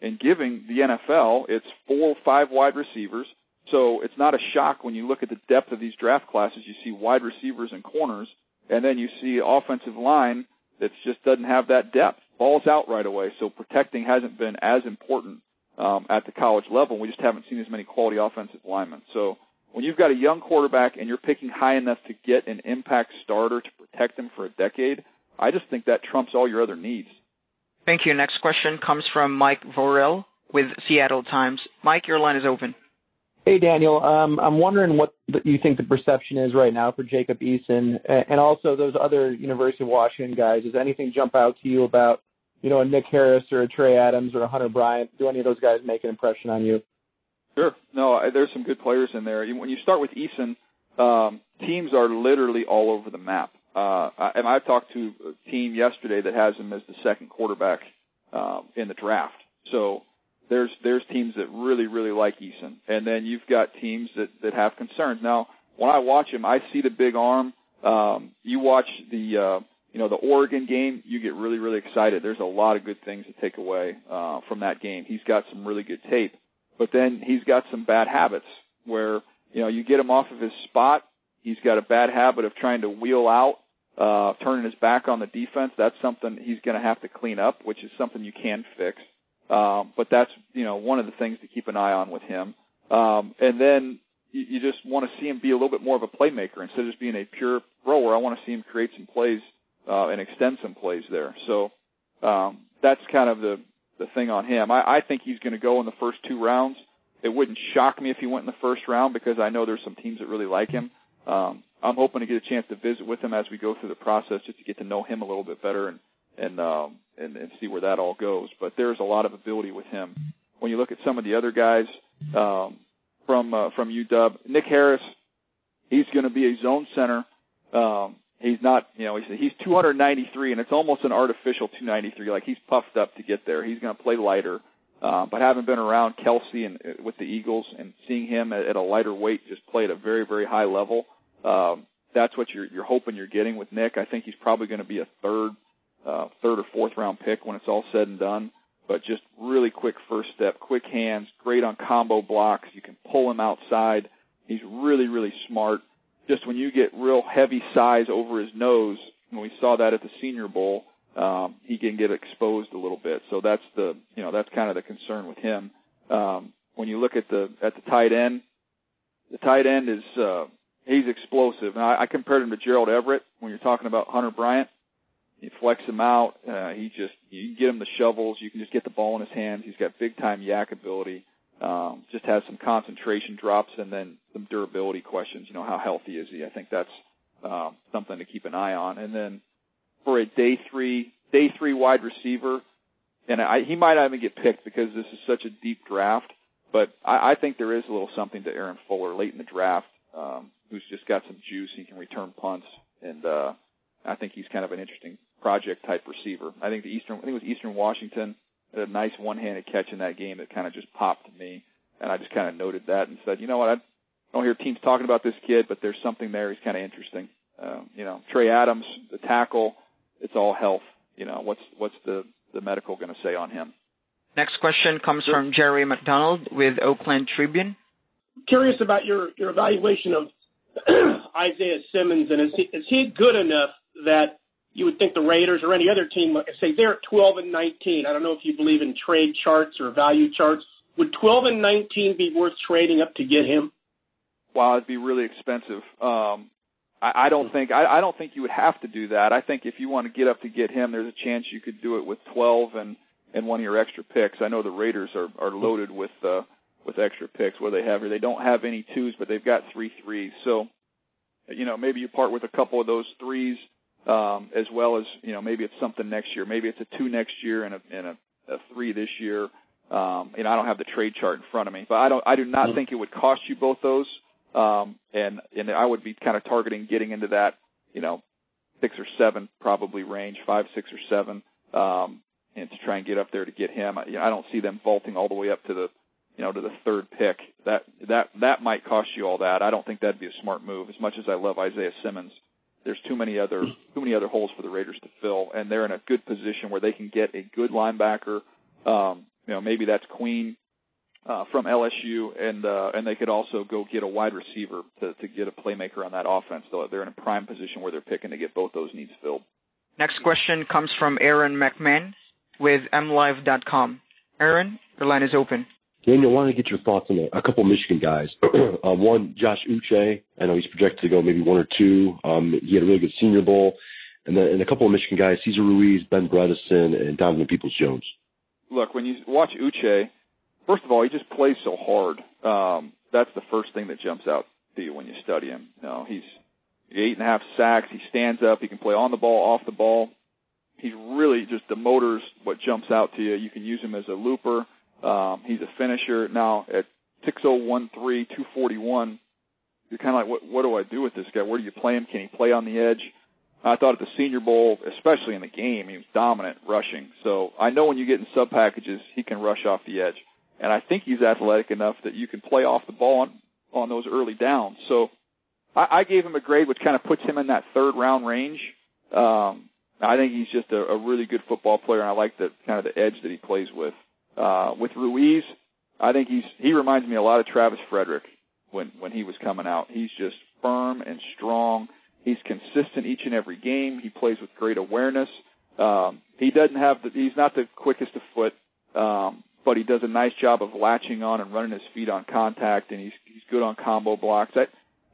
[SPEAKER 2] and giving the NFL, it's four or five wide receivers. So it's not a shock when you look at the depth of these draft classes. You see wide receivers and corners, and then you see offensive line that just doesn't have that depth. Balls out right away. So protecting hasn't been as important um, at the college level. We just haven't seen as many quality offensive linemen. So when you've got a young quarterback and you're picking high enough to get an impact starter to protect him for a decade, I just think that trumps all your other needs.
[SPEAKER 3] Thank you. Next question comes from Mike Vorel with Seattle Times. Mike, your line is open.
[SPEAKER 17] Hey, Daniel. Um, I'm wondering what you think the perception is right now for Jacob Eason and also those other University of Washington guys. Does anything jump out to you about, you know, a Nick Harris or a Trey Adams or a Hunter Bryant? Do any of those guys make an impression on you?
[SPEAKER 2] Sure. No, there's some good players in there. When you start with Eason, um, teams are literally all over the map. Uh, and I talked to a team yesterday that has him as the second quarterback uh, in the draft. So there's there's teams that really really like Eason, and then you've got teams that that have concerns. Now, when I watch him, I see the big arm. Um, you watch the uh, you know the Oregon game, you get really really excited. There's a lot of good things to take away uh, from that game. He's got some really good tape, but then he's got some bad habits where you know you get him off of his spot. He's got a bad habit of trying to wheel out uh, turning his back on the defense. That's something he's going to have to clean up, which is something you can fix. Um, but that's you know one of the things to keep an eye on with him. Um, and then you, you just want to see him be a little bit more of a playmaker instead of just being a pure thrower. I want to see him create some plays uh, and extend some plays there. So um, that's kind of the the thing on him. I, I think he's going to go in the first two rounds. It wouldn't shock me if he went in the first round because I know there's some teams that really like him. Um, I'm hoping to get a chance to visit with him as we go through the process, just to get to know him a little bit better and and um, and, and see where that all goes. But there's a lot of ability with him. When you look at some of the other guys um, from uh, from UW, Nick Harris, he's going to be a zone center. Um, he's not, you know, he's, he's 293, and it's almost an artificial 293. Like he's puffed up to get there. He's going to play lighter. Uh, but having been around Kelce and uh, with the Eagles and seeing him at, at a lighter weight just play at a very very high level, um, that's what you're you're hoping you're getting with Nick. I think he's probably going to be a third, uh, third or fourth round pick when it's all said and done. But just really quick first step, quick hands, great on combo blocks. You can pull him outside. He's really really smart. Just when you get real heavy size over his nose, when we saw that at the Senior Bowl, um, he can get exposed a little bit. So that's the you know that's kind of the concern with him. Um, when you look at the at the tight end, the tight end is uh, he's explosive. And I, I compared him to Gerald Everett when you're talking about Hunter Bryant. You flex him out. Uh, he just you can get him the shovels. You can just get the ball in his hands. He's got big time YAC ability. Um, just has some concentration drops and then some durability questions. You know, how healthy is he? I think that's um, something to keep an eye on. And then for a day three day three wide receiver, and I, he might not even get picked because this is such a deep draft. But I, I think there is a little something to Aaron Fuller late in the draft, um, who's just got some juice. He can return punts, and uh, I think he's kind of an interesting project type receiver. I think the Eastern, I think it was Eastern Washington a nice one-handed catch in that game that kind of just popped to me, and I just kind of noted that and said, you know what, I don't hear teams talking about this kid, but there's something there. He's kind of interesting. Um, you know, Trey Adams, the tackle, it's all health. You know, what's what's the the medical going to say on him?
[SPEAKER 3] Next question comes from Jerry McDonald with Oakland Tribune.
[SPEAKER 18] Curious about your your evaluation of [clears throat] Isaiah Simmons, and is he is he good enough that you would think the Raiders or any other team, say they're at 12 and 19. I don't know if you believe in trade charts or value charts. Would 12 and 19 be worth trading up to get him?
[SPEAKER 2] Wow, it'd be really expensive. Um, I, I don't think I, I don't think you would have to do that. I think if you want to get up to get him, there's a chance you could do it with 12 and and one of your extra picks. I know the Raiders are are loaded with uh, with extra picks. Where they have here, they don't have any twos, but they've got three threes. So, you know, maybe you part with a couple of those threes, um, as well as you know, maybe it's something next year. Maybe it's a two next year and a and a, a three this year. Um, and I don't have the trade chart in front of me, but I don't. I do not think it would cost you both those. Um, and and I would be kind of targeting getting into that, you know, six or seven probably range, five, six or seven, um, and to try and get up there to get him. I, you know, I don't see them vaulting all the way up to the, you know, to the third pick. That that that might cost you all that. I don't think that'd be a smart move. As much as I love Isaiah Simmons, there's too many other too many other holes for the Raiders to fill, and they're in a good position where they can get a good linebacker. Um, you know, maybe that's Queen uh, from LSU, and uh, and they could also go get a wide receiver to, to get a playmaker on that offense. So they're in a prime position where they're picking to get both those needs filled.
[SPEAKER 3] Next question comes from Aaron McMahon with MLive.com. Aaron, your line is open.
[SPEAKER 19] Daniel, I wanted to get your thoughts on a, a couple Michigan guys. [clears throat] uh, one, Josh Uche. I know he's projected to go maybe one or two. Um, he had a really good Senior Bowl. And then and a couple of Michigan guys, Cesar Ruiz, Ben Bredeson, and Donovan Peoples-Jones.
[SPEAKER 2] Look, when you watch Uche, first of all, he just plays so hard. Um, that's the first thing that jumps out to you when you study him. You know, he's eight and a half sacks. He stands up. He can play on the ball, off the ball. He's really just the motor's what jumps out to you. You can use him as a looper. Um, he's a finisher. Now at 6013, 241, you're kind of like, what, what do I do with this guy? Where do you play him? Can he play on the edge? I thought at the Senior Bowl, especially in the game, he was dominant rushing. So I know when you get in sub packages, he can rush off the edge and I think he's athletic enough that you can play off the ball on on those early downs. So I, I gave him a grade which kind of puts him in that third round range. Um, I think he's just a, a really good football player, and I like the kind of the edge that he plays with. Uh, with Ruiz, I think he's he reminds me a lot of Travis Frederick when when he was coming out. He's just firm and strong. He's consistent each and every game. He plays with great awareness. Um, he doesn't have the, he's not the quickest of foot, um, but he does a nice job of latching on and running his feet on contact, and he's he's good on combo blocks. That,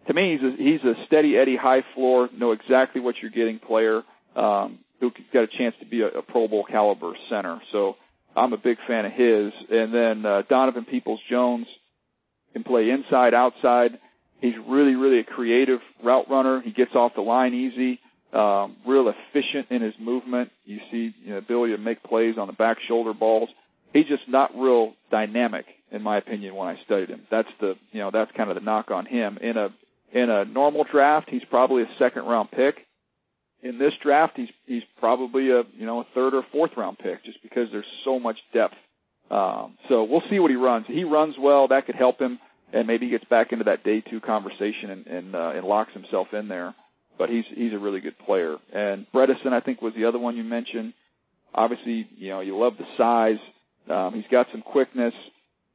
[SPEAKER 2] to me, he's a, he's a steady Eddie, high floor, know exactly what you're getting player um, who got a chance to be a, a Pro Bowl caliber center. So I'm a big fan of his. And then uh, Donovan Peoples Jones can play inside, outside. He's really, really a creative route runner. He gets off the line easy. Um, real efficient in his movement. You see, you know, ability to make plays on the back shoulder balls he's just not real dynamic in my opinion when I studied him. That's the you know that's kind of the knock on him. In a in a normal draft, he's probably a second round pick. In this draft, he's he's probably a you know a third or fourth round pick just because there's so much depth. Um, so we'll see what he runs. He runs well, that could help him, and maybe he gets back into that day two conversation and and, uh, and locks himself in there. But he's he's a really good player. And Bredeson, I think, was the other one you mentioned. Obviously, you know you love the size um, he's got some quickness.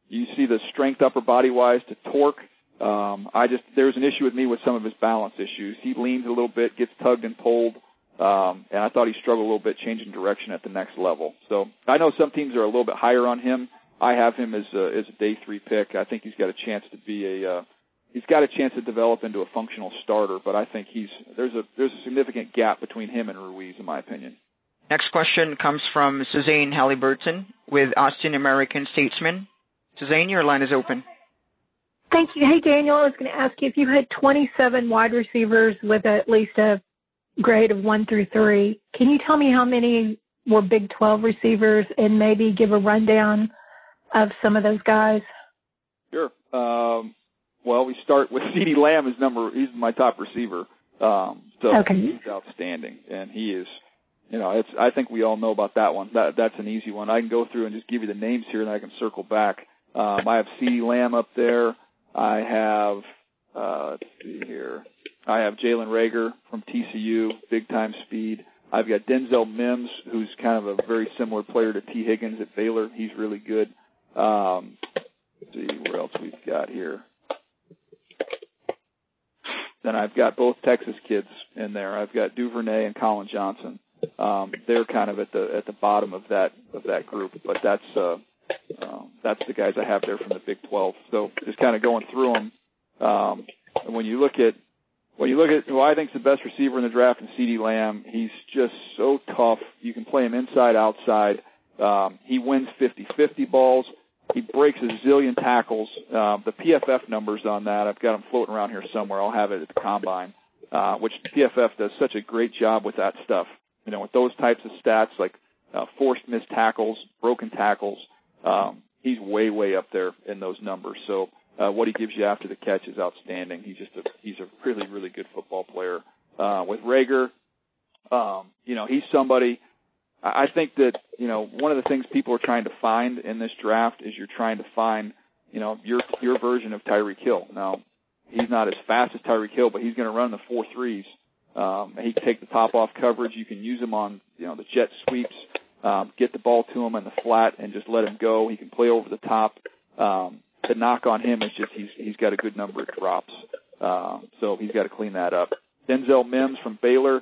[SPEAKER 2] You see the strength upper body wise to torque. Um, I just there's an issue with me with some of his balance issues. He leans a little bit, gets tugged and pulled, um, and I thought he struggled a little bit changing direction at the next level. So I know some teams are a little bit higher on him. I have him as a, as a day three pick. I think he's got a chance to be a uh, he's got a chance to develop into a functional starter, but I think he's there's a there's a significant gap between him and Ruiz, in my opinion.
[SPEAKER 3] Next question comes from Suzanne Halliburton with Austin American Statesman. Suzanne, your line is open.
[SPEAKER 20] Thank you. Hey, Daniel, I was going to ask you if you had 27 wide receivers with at least a grade of one through three, can you tell me how many were Big 12 receivers and maybe give a rundown of some of those guys?
[SPEAKER 2] Sure. Um, well, we start with [laughs] CeeDee Lamb is number. He's my top receiver. Um, so
[SPEAKER 20] okay.
[SPEAKER 2] he's outstanding, and he is. You know, it's. I think we all know about that one. That that's an easy one. I can go through and just give you the names here, and I can circle back. Um, I have CeeDee Lamb up there. I have. Uh, let's see here. I have Jalen Reagor from TCU, big time speed. I've got Denzel Mims, who's kind of a very similar player to Tee Higgins at Baylor. He's really good. Um, let's see what else we've got here. Then I've got both Texas kids in there. I've got Duvernay and Collin Johnson. Um, they're kind of at the at the bottom of that of that group, but that's uh, uh, that's the guys I have there from the Big 12. So just kind of going through them. Um, and when you look at when you look at who I think is the best receiver in the draft, and CeeDee Lamb, he's just so tough. You can play him inside, outside. Um, he wins 50-50 balls. He breaks a zillion tackles. Uh, the PFF numbers on that, I've got them floating around here somewhere. I'll have it at the combine, uh, which PFF does such a great job with that stuff. You know, with those types of stats like uh, forced missed tackles, broken tackles, um, he's way, way up there in those numbers. So uh, what he gives you after the catch is outstanding. He's just a he's a really, really good football player. Uh, with Reagor, um, you know, he's somebody I think that you know one of the things people are trying to find in this draft is you're trying to find you know your your version of Tyreek Hill. Now he's not as fast as Tyreek Hill, but he's going to run the four threes. Um, he can take the top off coverage. You can use him on you know the jet sweeps, um, get the ball to him in the flat and just let him go. He can play over the top. Um, the knock on him is just he's he's got a good number of drops, um, so he's got to clean that up. Denzel Mims from Baylor.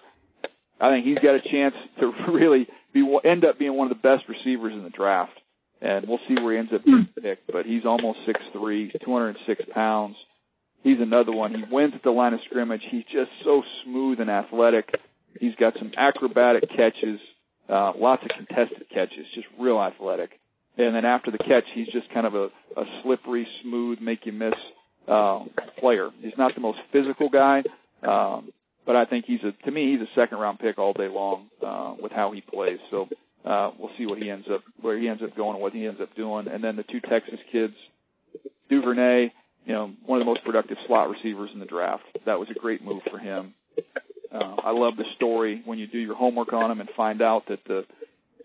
[SPEAKER 2] I think he's got a chance to [laughs] really be end up being one of the best receivers in the draft. And we'll see where he ends up being picked. But he's almost six three, two hundred six pounds. He's another one. He wins at the line of scrimmage. He's just so smooth and athletic. He's got some acrobatic catches, uh, lots of contested catches, just real athletic. And then after the catch, he's just kind of a, a slippery, smooth, make you miss uh, player. He's not the most physical guy, um, but I think he's a to me he's a second round pick all day long uh, with how he plays. So uh, we'll see what he ends up where he ends up going and what he ends up doing. And then the two Texas kids, Duvernay, you know, one of the most productive slot receivers in the draft. That was a great move for him. Uh, I love the story when you do your homework on him and find out that the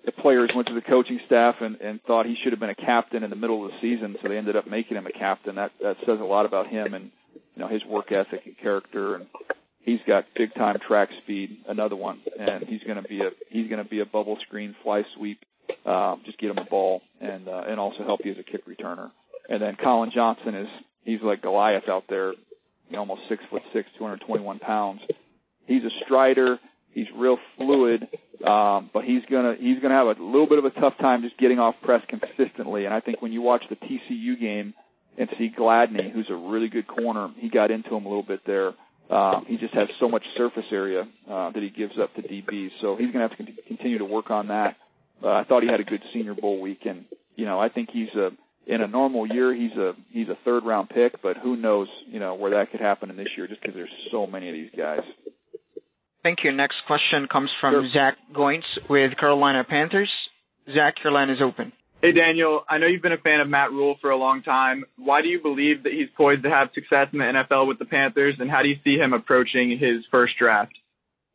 [SPEAKER 2] the players went to the coaching staff and, and thought he should have been a captain in the middle of the season, so they ended up making him a captain. That that says a lot about him and you know his work ethic and character and he's got big time track speed, another one, and he's going to be a he's going to be a bubble screen fly sweep. Uh, just get him a ball and uh, and also help you as a kick returner. And then Collin Johnson is he's like Goliath out there, you know, almost six foot six, 221 pounds. He's a strider. He's real fluid, um, but he's gonna he's gonna have a little bit of a tough time just getting off press consistently. And I think when you watch the TCU game and see Gladney, who's a really good corner, he got into him a little bit there um, he just has so much surface area uh, that he gives up to DBs. So he's to have to continue to work on that. Uh, I thought he had a good Senior Bowl week, and you know I think he's a in a normal year he's a he's a third round pick, but who knows you know where that could happen in this year just because there's so many of these guys.
[SPEAKER 3] Thank you. Next question comes from
[SPEAKER 2] sure.
[SPEAKER 3] Zach Goins with Carolina Panthers. Zach, your line is open.
[SPEAKER 21] Hey, Daniel, I know you've been a fan of Matt Rhule for a long time. Why do you believe that he's poised to have success in the NFL with the Panthers, and how do you see him approaching his first draft?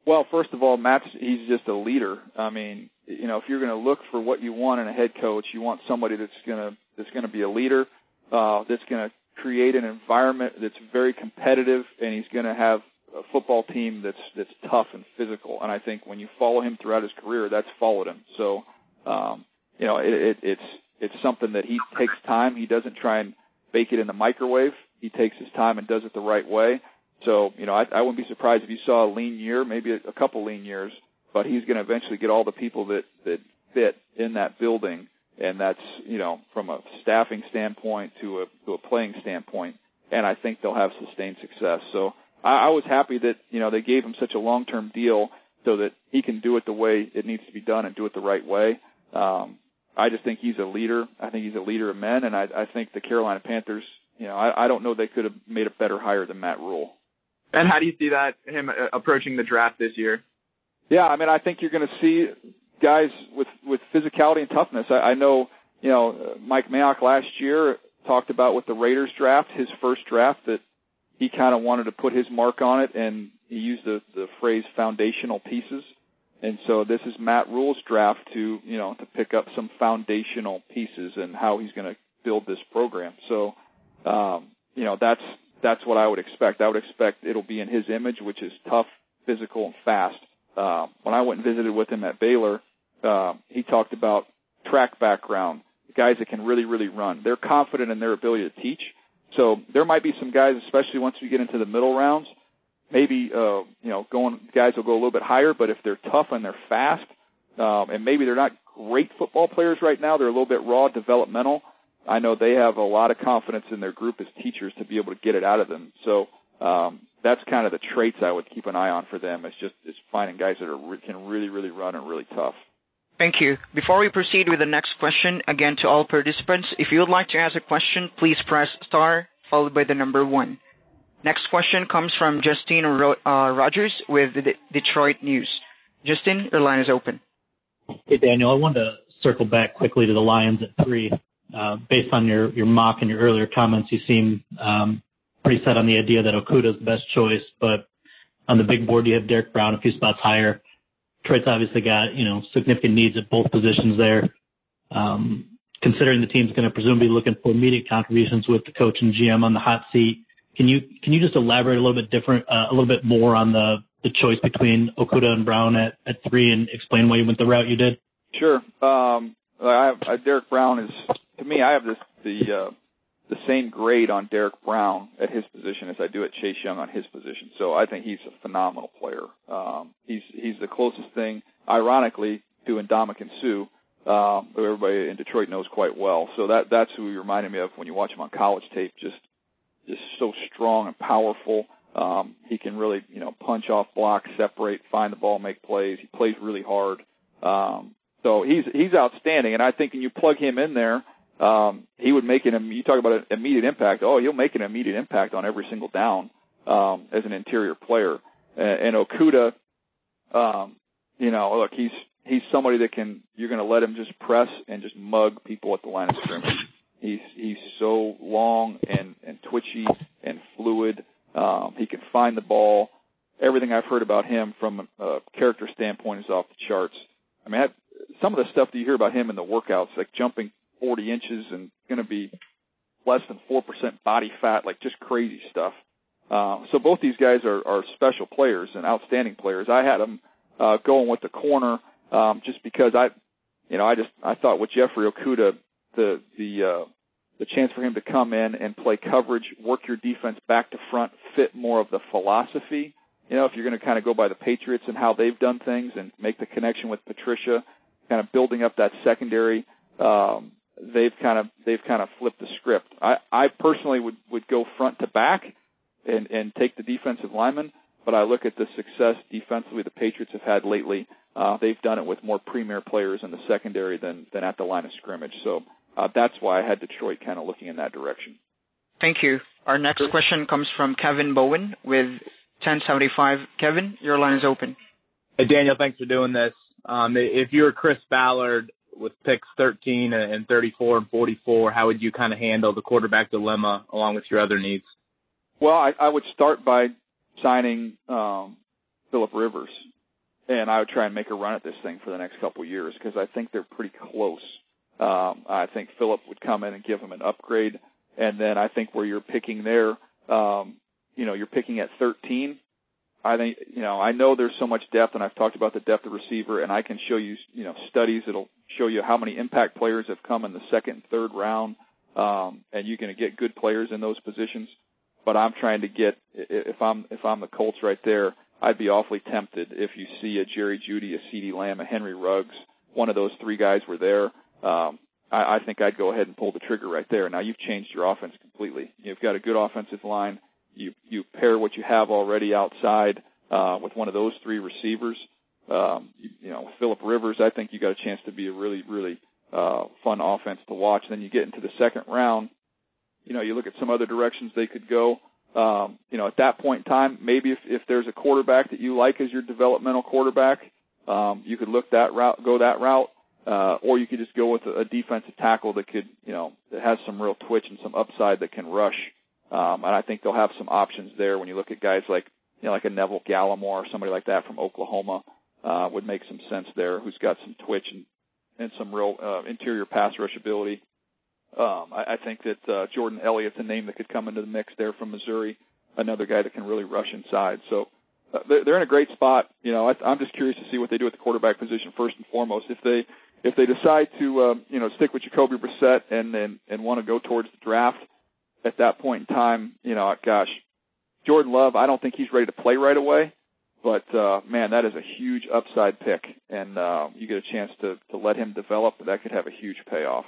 [SPEAKER 2] Well, first of all, Matt's he's just a leader. I mean, you know, if you're going to look for what you want in a head coach, you want somebody that's going to that's going to be a leader, uh, that's going to create an environment that's very competitive, and he's going to have a football team that's that's tough and physical. And I think when you follow him throughout his career, that's followed him. So. Um, you know, it, it, it's it's something that he takes time. He doesn't try and bake it in the microwave. He takes his time and does it the right way. So, you know, I, I wouldn't be surprised if you saw a lean year, maybe a, a couple lean years, but he's going to eventually get all the people that that fit in that building, and that's you know from a staffing standpoint to a to a playing standpoint. and I think they'll have sustained success. So I, I was happy that you know they gave him such a long-term deal so that he can do it the way it needs to be done and do it the right way. Um, I just think he's a leader. I think he's a leader of men, and I, I think the Carolina Panthers. You know, I, I don't know they could have made a better hire than Matt Rhule.
[SPEAKER 21] And how do you see that him uh, approaching the draft this year?
[SPEAKER 2] Yeah, I mean, I think you're going to see guys with with physicality and toughness. I, I know, you know, Mike Mayock last year talked about with the Raiders draft, his first draft, that he kind of wanted to put his mark on it, and he used the the phrase foundational pieces. And so this is Matt Rhule's draft to you know to pick up some foundational pieces and how he's going to build this program. So um, you know that's that's what I would expect. I would expect it'll be in his image, which is tough, physical, and fast. Uh, when I went and visited with him at Baylor, uh, he talked about track background, guys that can really, really run. They're confident in their ability to teach. So there might be some guys, especially once we get into the middle rounds, maybe uh, you know going guys will go a little bit higher, but if they're tough and they're fast, um, and maybe they're not great football players right now, they're a little bit raw, developmental. I know they have a lot of confidence in their group as teachers to be able to get it out of them. So um, that's kind of the traits I would keep an eye on for them. It's just it's finding guys that are can really really run and really tough.
[SPEAKER 3] Thank you. Before we proceed with the next question, again to all participants, if you would like to ask a question, please press star followed by the number one. Next question comes from Justin uh, Rogers with the Detroit News. Justin, your line is open.
[SPEAKER 22] Hey, Daniel. I wanted to circle back quickly to the Lions at three. Uh, based on your, mock and your earlier comments, you seem um, pretty set on the idea that Okudah is the best choice, but on the big board, you have Derrick Brown a few spots higher. Detroit's obviously got, you know, significant needs at both positions there. Um, considering the team's going to presumably be looking for immediate contributions with the coach and GM on the hot seat, can you can you just elaborate a little bit different, uh, a little bit more on the the choice between Okudah and Brown at three, and explain why you went the route you did?
[SPEAKER 2] Sure. Um, Derrick Brown is to me. I have this the uh, the same grade on Derrick Brown at his position as I do at Chase Young on his position. So I think he's a phenomenal player. Um, he's he's the closest thing, ironically, to Ndamukong Suh, um, who everybody in Detroit knows quite well. So that that's who he reminded me of when you watch him on college tape. Just just so strong and powerful. Um, he can really, you know, punch off blocks, separate, find the ball, make plays. He plays really hard. Um, so he's he's outstanding, and I think when you plug him in there, um, he would make an. You talk about an immediate impact. Oh, he'll make an immediate impact on every single down um, as an interior player. And, and Okudah, um, you know, look, he's he's somebody that can. You're going to let him just press and just mug people at the line of scrimmage. He's he's so long and and twitchy and fluid. Um, he can find the ball. Everything I've heard about him from a character standpoint is off the charts. I mean, I, some of the stuff that you hear about him in the workouts, like jumping 40 inches and going to be less than 4% body fat, like just crazy stuff. Uh, so both these guys are, are special players and outstanding players. I had them uh, going with the corner um, just because I, you know, I just I thought with Jeffrey Okudah, the the uh, the chance for him to come in and play coverage, work your defense back to front, fit more of the philosophy. You know, if you're going to kind of go by the Patriots and how they've done things and make the connection with Patricia, kind of building up that secondary, um, they've kind of they've kind of flipped the script. I I personally would would go front to back and and take the defensive lineman, but I look at the success defensively the Patriots have had lately. Uh, they've done it with more premier players in the secondary than than at the line of scrimmage. So uh, that's why I had Detroit kind of looking in that direction.
[SPEAKER 3] Thank you. Our next question comes from Kevin Bowen with 1075. Kevin, your line is open.
[SPEAKER 23] Hey, Daniel, thanks for doing this. Um, if you were Chris Ballard with picks 13 and 34 and 44, how would you kind of handle the quarterback dilemma along with your other needs?
[SPEAKER 2] Well, I, I would start by signing um, Philip Rivers, and I would try and make a run at this thing for the next couple of years because I think they're pretty close. Um, I think Philip would come in and give him an upgrade, and then I think where you're picking there, um, you know, you're picking at 13. I think you know I know there's so much depth, and I've talked about the depth of receiver, and I can show you you know studies that'll show you how many impact players have come in the second third round, um, and you're going to get good players in those positions. But I'm trying to get if I'm if I'm the Colts right there, I'd be awfully tempted if you see a Jerry Jeudy, a CeeDee Lamb, a Henry Ruggs, one of those three guys were there um, I, I think I'd go ahead and pull the trigger right there. Now you've changed your offense completely. You've got a good offensive line. You you pair what you have already outside uh, with one of those three receivers. Um, you, you know, Philip Rivers, I think you got a chance to be a really really uh, fun offense to watch. Then you get into the second round. You know, you look at some other directions they could go. Um, you know, at that point in time, maybe if, if there's a quarterback that you like as your developmental quarterback, um, you could look that route, go that route, uh, or you could just go with a, a defensive tackle that could, you know, that has some real twitch and some upside that can rush. Um, and I think they'll have some options there when you look at guys like, you know, like a Neville Gallimore or somebody like that from Oklahoma, uh, would make some sense there, who's got some twitch and, and some real, uh, interior pass rush ability. Um, I, I think that, uh, Jordan Elliott's a name that could come into the mix there from Missouri, another guy that can really rush inside. So, uh, they're in a great spot. You know, I, I'm just curious to see what they do at the quarterback position first and foremost. If they if they decide to uh, you know stick with Jacoby Brissett and and, and want to go towards the draft at that point in time, you know, gosh, Jordan Love, I don't think he's ready to play right away. But uh, man, that is a huge upside pick, and uh, you get a chance to to let him develop. That could have a huge payoff.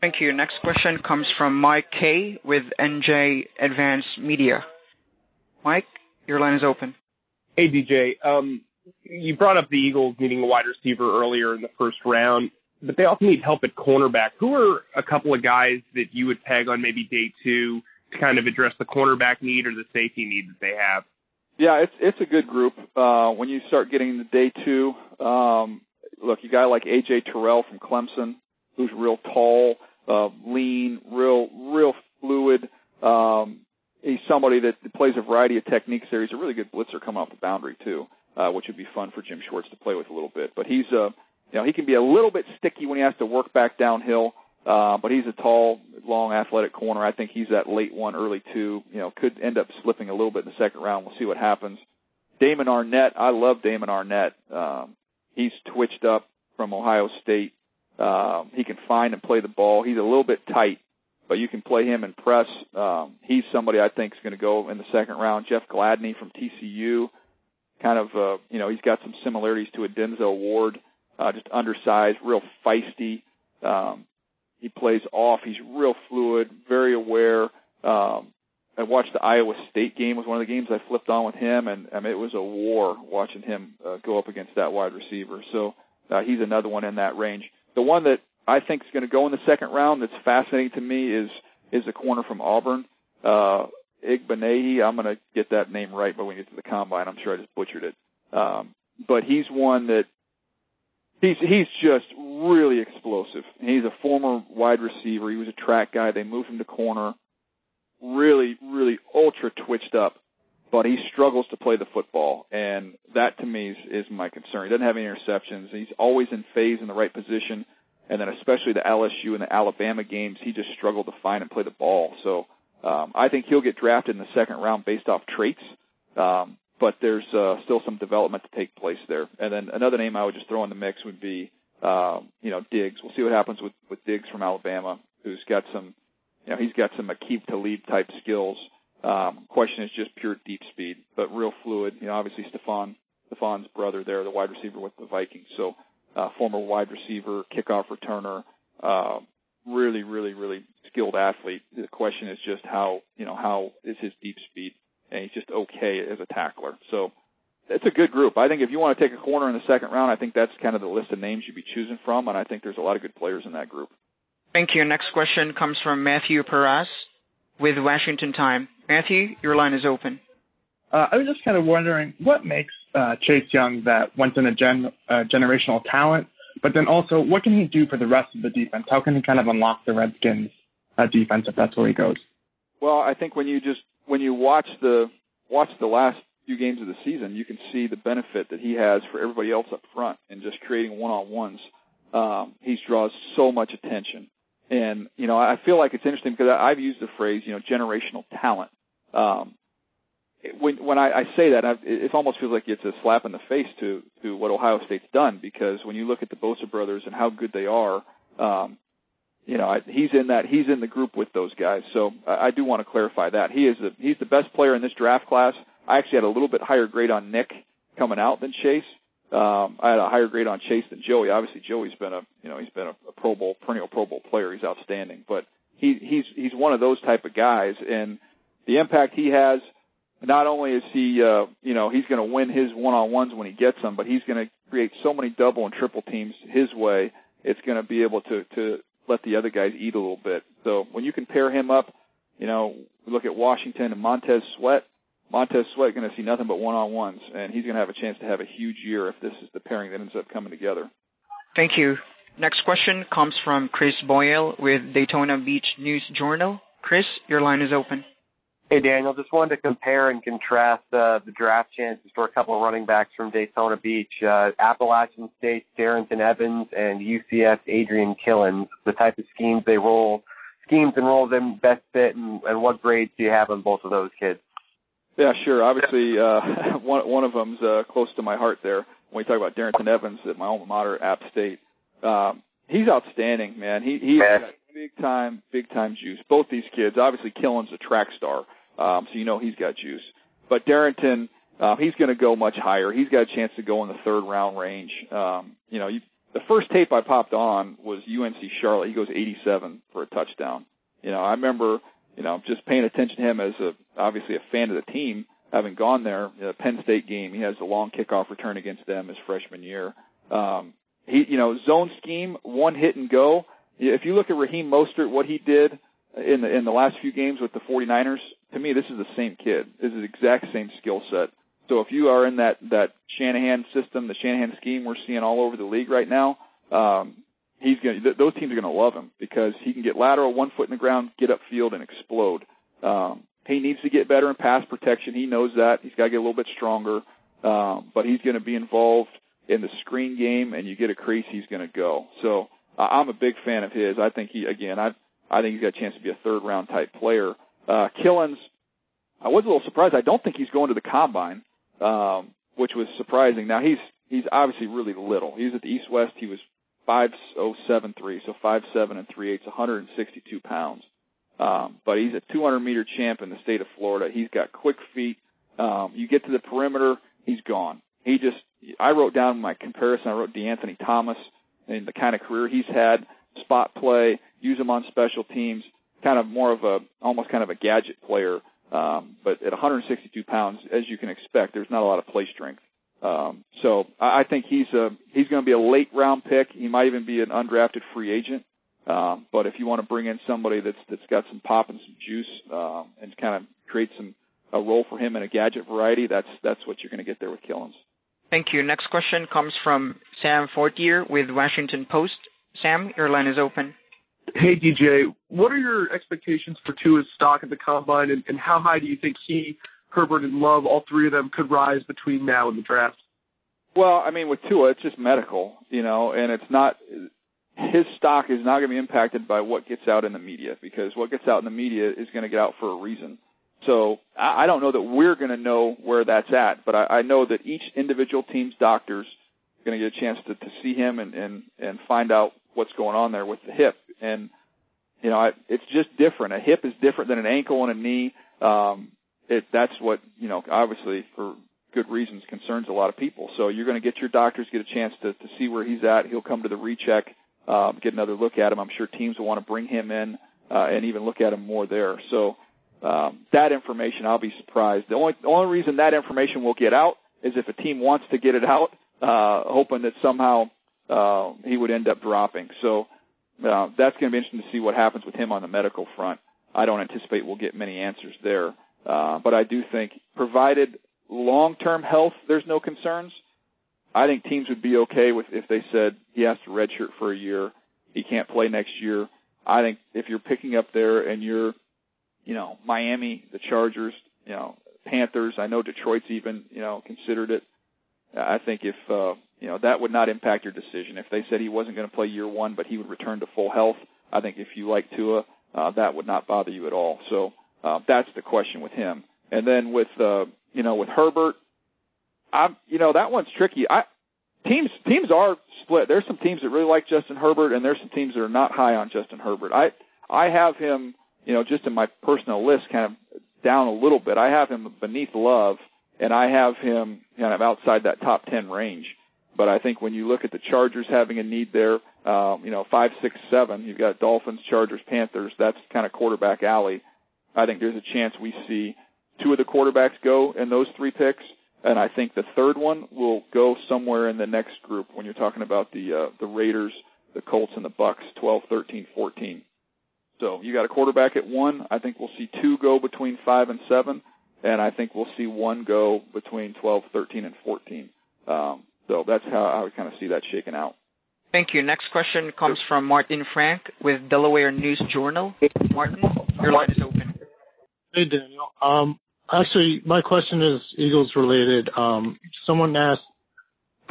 [SPEAKER 3] Thank you. Next question comes from Mike Kaye with NJ Advanced Media. Mike, your line is open.
[SPEAKER 24] Hey, DJ. Um, you brought up the Eagles needing a wide receiver earlier in the first round, but they also need help at cornerback. Who are a couple of guys that you would peg on maybe day two to kind of address the cornerback need or the safety need that they have?
[SPEAKER 2] Yeah, it's it's a good group. Uh, when you start getting to day two, um, look, you got like AJ Terrell from Clemson, who's real tall, uh, lean, real real fluid. Um, he's somebody that plays a variety of techniques there. He's a really good blitzer coming off the boundary too, uh, which would be fun for Jim Schwartz to play with a little bit. But he's uh, you know, he can be a little bit sticky when he has to work back downhill. Uh, but he's a tall, long, athletic corner. I think he's that late one, early two. You know, could end up slipping a little bit in the second round. We'll see what happens. Damon Arnette, I love Damon Arnette. Um, he's twitched up from Ohio State. Um, he can find and play the ball. He's a little bit tight, but you can play him in press. Um, he's somebody I think is going to go in the second round. Jeff Gladney from TCU, kind of, uh, you know, he's got some similarities to a Denzel Ward, uh, just undersized, real feisty. Um, he plays off. He's real fluid, very aware. Um, I watched the Iowa State game. Was one of the games I flipped on with him, and I mean, it was a war watching him uh, go up against that wide receiver. So uh, he's another one in that range. The one that I think is going to go in the second round that's fascinating to me is is the corner from Auburn, uh, Igbenehi. I'm going to get that name right, but when we get to the combine, I'm sure I just butchered it. Um, but he's one that he's he's just really explosive. He's a former wide receiver. He was a track guy. They moved him to corner. Really, really ultra twitched up, but he struggles to play the football, and that to me is, is my concern. He doesn't have any interceptions. He's always in phase in the right position, and then especially the LSU and the Alabama games, he just struggled to find and play the ball. So um, I think he'll get drafted in the second round based off traits. Um, but there's uh, still some development to take place there. And then another name I would just throw in the mix would be, um, you know, Diggs. We'll see what happens with with Diggs from Alabama, who's got some, you know, he's got some Aqib Talib type skills. Um, question is just pure deep speed, but real fluid. You know, obviously Stefon Stefon's brother there, the wide receiver with the Vikings. So uh, former wide receiver, kickoff returner, uh, really, really, really skilled athlete. The question is just how, you know, how is his deep speed? And he's just okay as a tackler. So it's a good group. I think if you want to take a corner in the second round, I think that's kind of the list of names you'd be choosing from, and I think there's a lot of good players in that group.
[SPEAKER 3] Thank you. Next question comes from Matthew Perez with Washington Time. Matthew, your line is open.
[SPEAKER 25] Uh, I was just kind of wondering what makes uh, Chase Young that once in a gen, uh, generational talent, but then also what can he do for the rest of the defense? How can he kind of unlock the Redskins' uh, defense if that's where he goes?
[SPEAKER 2] Well, I think when you just when you watch the watch the last few games of the season, you can see the benefit that he has for everybody else up front and just creating one on ones. Um, he draws so much attention, and you know I feel like it's interesting because I've used the phrase you know generational talent. Um, when when I, I say that, I've, it almost feels like it's a slap in the face to to what Ohio State's done because when you look at the Bosa brothers and how good they are, um, you know, he's in that he's in the group with those guys. So I, I do want to clarify that he is the he's the best player in this draft class. I actually had a little bit higher grade on Nick coming out than Chase. Um, I had a higher grade on Chase than Joey. Obviously, Joey's been a you know he's been a, a Pro Bowl perennial Pro Bowl player. He's outstanding, but he he's he's one of those type of guys, and the impact he has. Not only is he, uh, you know, he's going to win his one-on-ones when he gets them, but he's going to create so many double and triple teams his way. It's going to be able to to let the other guys eat a little bit. So when you can pair him up, you know, look at Washington and Montez Sweat. Montez Sweat going to see nothing but one-on-ones, and he's going to have a chance to have a huge year if this is the pairing that ends up coming together.
[SPEAKER 3] Thank you. Next question comes from Chris Boyle with Daytona Beach News Journal. Chris, your line is open.
[SPEAKER 26] Hey, Daniel. Just wanted to compare and contrast uh, the draft chances for a couple of running backs from Daytona Beach. Uh, Appalachian State, Darrynton Evans, and UCF, Adrian Killins, The type of schemes they roll, schemes and roll them best fit, and, and what grades do you have on both of those kids?
[SPEAKER 2] Yeah, sure. Obviously, uh, [laughs] one one of them's uh, close to my heart there. When we talk about Darrynton Evans at my alma mater, App State, um, he's outstanding, man. He he's got big time, big time juice. Both these kids, obviously, Killins a track star. Um, so you know he's got juice. But Darrynton, uh, he's going to go much higher. He's got a chance to go in the third round range. Um, you know, you, the first tape I popped on was UNC Charlotte. He goes 87 for a touchdown. You know, I remember, you know, just paying attention to him as a obviously a fan of the team, having gone there. The Penn State game, he has a long kickoff return against them his freshman year. Um, he, you know, zone scheme, one hit and go. If you look at Raheem Mostert, what he did in the in the last few games with the 49ers, to me, this is the same kid. This is the exact same skill set. So if you are in that that Shanahan system, the Shanahan scheme we're seeing all over the league right now, um, he's going th- those teams are going to love him because he can get lateral, one foot in the ground, get upfield, and explode. Um, he needs to get better in pass protection. He knows that. He's got to get a little bit stronger, um, but he's going to be involved in the screen game, and you get a crease, he's going to go. So uh, I'm a big fan of his. I think he again, I I think he's got a chance to be a third round type player. Uh, Killins, I was a little surprised. I don't think he's going to the combine, um, which was surprising. Now he's he's obviously really little. He was at the East West. He was five oh seven three, so five seven and three eighths, 162 pounds. Um, but he's a 200 meter champ in the state of Florida. He's got quick feet. Um, you get to the perimeter, he's gone. He just, I wrote down my comparison. I wrote De'Anthony Thomas and the kind of career he's had, spot play, use him on special teams kind of more of a almost kind of a gadget player. Um, but at 162 pounds, as you can expect, there's not a lot of play strength. Um, so I, I think he's a he's going to be a late round pick. He might even be an undrafted free agent. Um, but if you want to bring in somebody that's that's got some pop and some juice um, and kind of create some a role for him in a gadget variety, that's that's what you're going to get there with Killins.
[SPEAKER 3] Thank you. Next question comes from Sam Fortier with Washington Post. Sam, your line is open.
[SPEAKER 24] Hey, DJ, what are your expectations for Tua's stock at the combine, and, and how high do you think he, Herbert, and Love, all three of them, could rise between now and the draft?
[SPEAKER 2] Well, I mean, with Tua, it's just medical, you know, and it's not his stock is not going to be impacted by what gets out in the media because what gets out in the media is going to get out for a reason. So I I don't know that we're going to know where that's at, but I, I know that each individual team's doctors are going to get a chance to, to see him and, and and find out what's going on there with the hip and you know, I, it's just different. A hip is different than an ankle and a knee. Um, it, that's what, you know, obviously for good reasons concerns a lot of people. So you're going to get your doctors get a chance to, to see where he's at. He'll come to the recheck, um, get another look at him. I'm sure teams will want to bring him in, uh, and even look at him more there. So, um, that information, I'll be surprised. The only, the only reason that information will get out is if a team wants to get it out, uh, hoping that somehow, uh, he would end up dropping. So, uh, that's going to be interesting to see what happens with him on the medical front. I don't anticipate we'll get many answers there, uh, but I do think, provided long-term health, there's no concerns. I think teams would be okay with if they said he has to redshirt for a year, he can't play next year. I think if you're picking up there and you're, you know, Miami, the Chargers, you know, Panthers, I know Detroit's even, you know, considered it. I think if uh, you know that would not impact your decision. If they said he wasn't going to play year one, but he would return to full health, I think if you like Tua, uh, that would not bother you at all. So uh, that's the question with him. And then with uh, you know with Herbert, I you know that one's tricky. I teams teams are split. There's some teams that really like Justin Herbert, and there's some teams that are not high on Justin Herbert. I I have him you know just in my personal list kind of down a little bit. I have him beneath Love, and I have him kind of outside that top ten range. But I think when you look at the Chargers having a need there, um, you know, five, six, seven, you've got Dolphins, Chargers, Panthers. That's kind of quarterback alley. I think there's a chance we see two of the quarterbacks go in those three picks, and I think the third one will go somewhere in the next group when you're talking about the uh, the Raiders, the Colts, and the Bucks, 12, 13, 14. So you got a quarterback at one. I think we'll see two go between five and seven, and I think we'll see one go between 12, 13, and 14. Um, so that's how I would kind of see that shaking out.
[SPEAKER 3] Thank you. Next question comes from Martin Frank with Delaware News Journal. Martin, your line is open.
[SPEAKER 27] Hey, Daniel. Um, actually, my question is Eagles related. Um, someone asked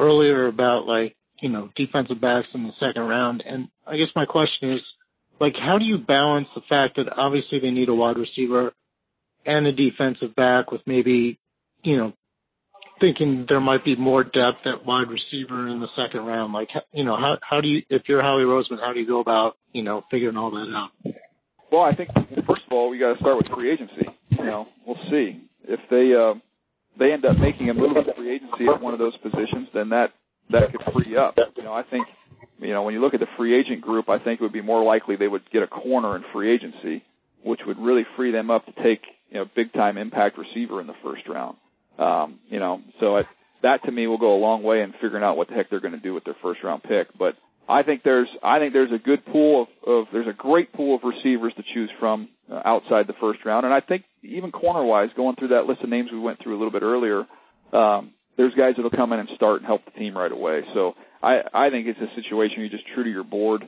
[SPEAKER 27] earlier about like you know defensive backs in the second round, and I guess my question is like how do you balance the fact that obviously they need a wide receiver and a defensive back with maybe you know thinking there might be more depth at wide receiver in the second round. Like, you know, how how do you, if you're Howie Roseman, how do you go about, you know, figuring all that out?
[SPEAKER 2] Well, I think first of all we got to start with free agency. You know, we'll see if they uh, they end up making a move in free agency at one of those positions, then that that could free up. You know, I think you know when you look at the free agent group, I think it would be more likely they would get a corner in free agency, which would really free them up to take you know big time impact receiver in the first round. Um, you know, so it, that to me will go a long way in figuring out what the heck they're going to do with their first round pick. But I think there's I think there's a good pool of, of there's a great pool of receivers to choose from uh, outside the first round, and I think even corner wise, going through that list of names we went through a little bit earlier, um, there's guys that'll come in and start and help the team right away. So I I think it's a situation you're just true to your board.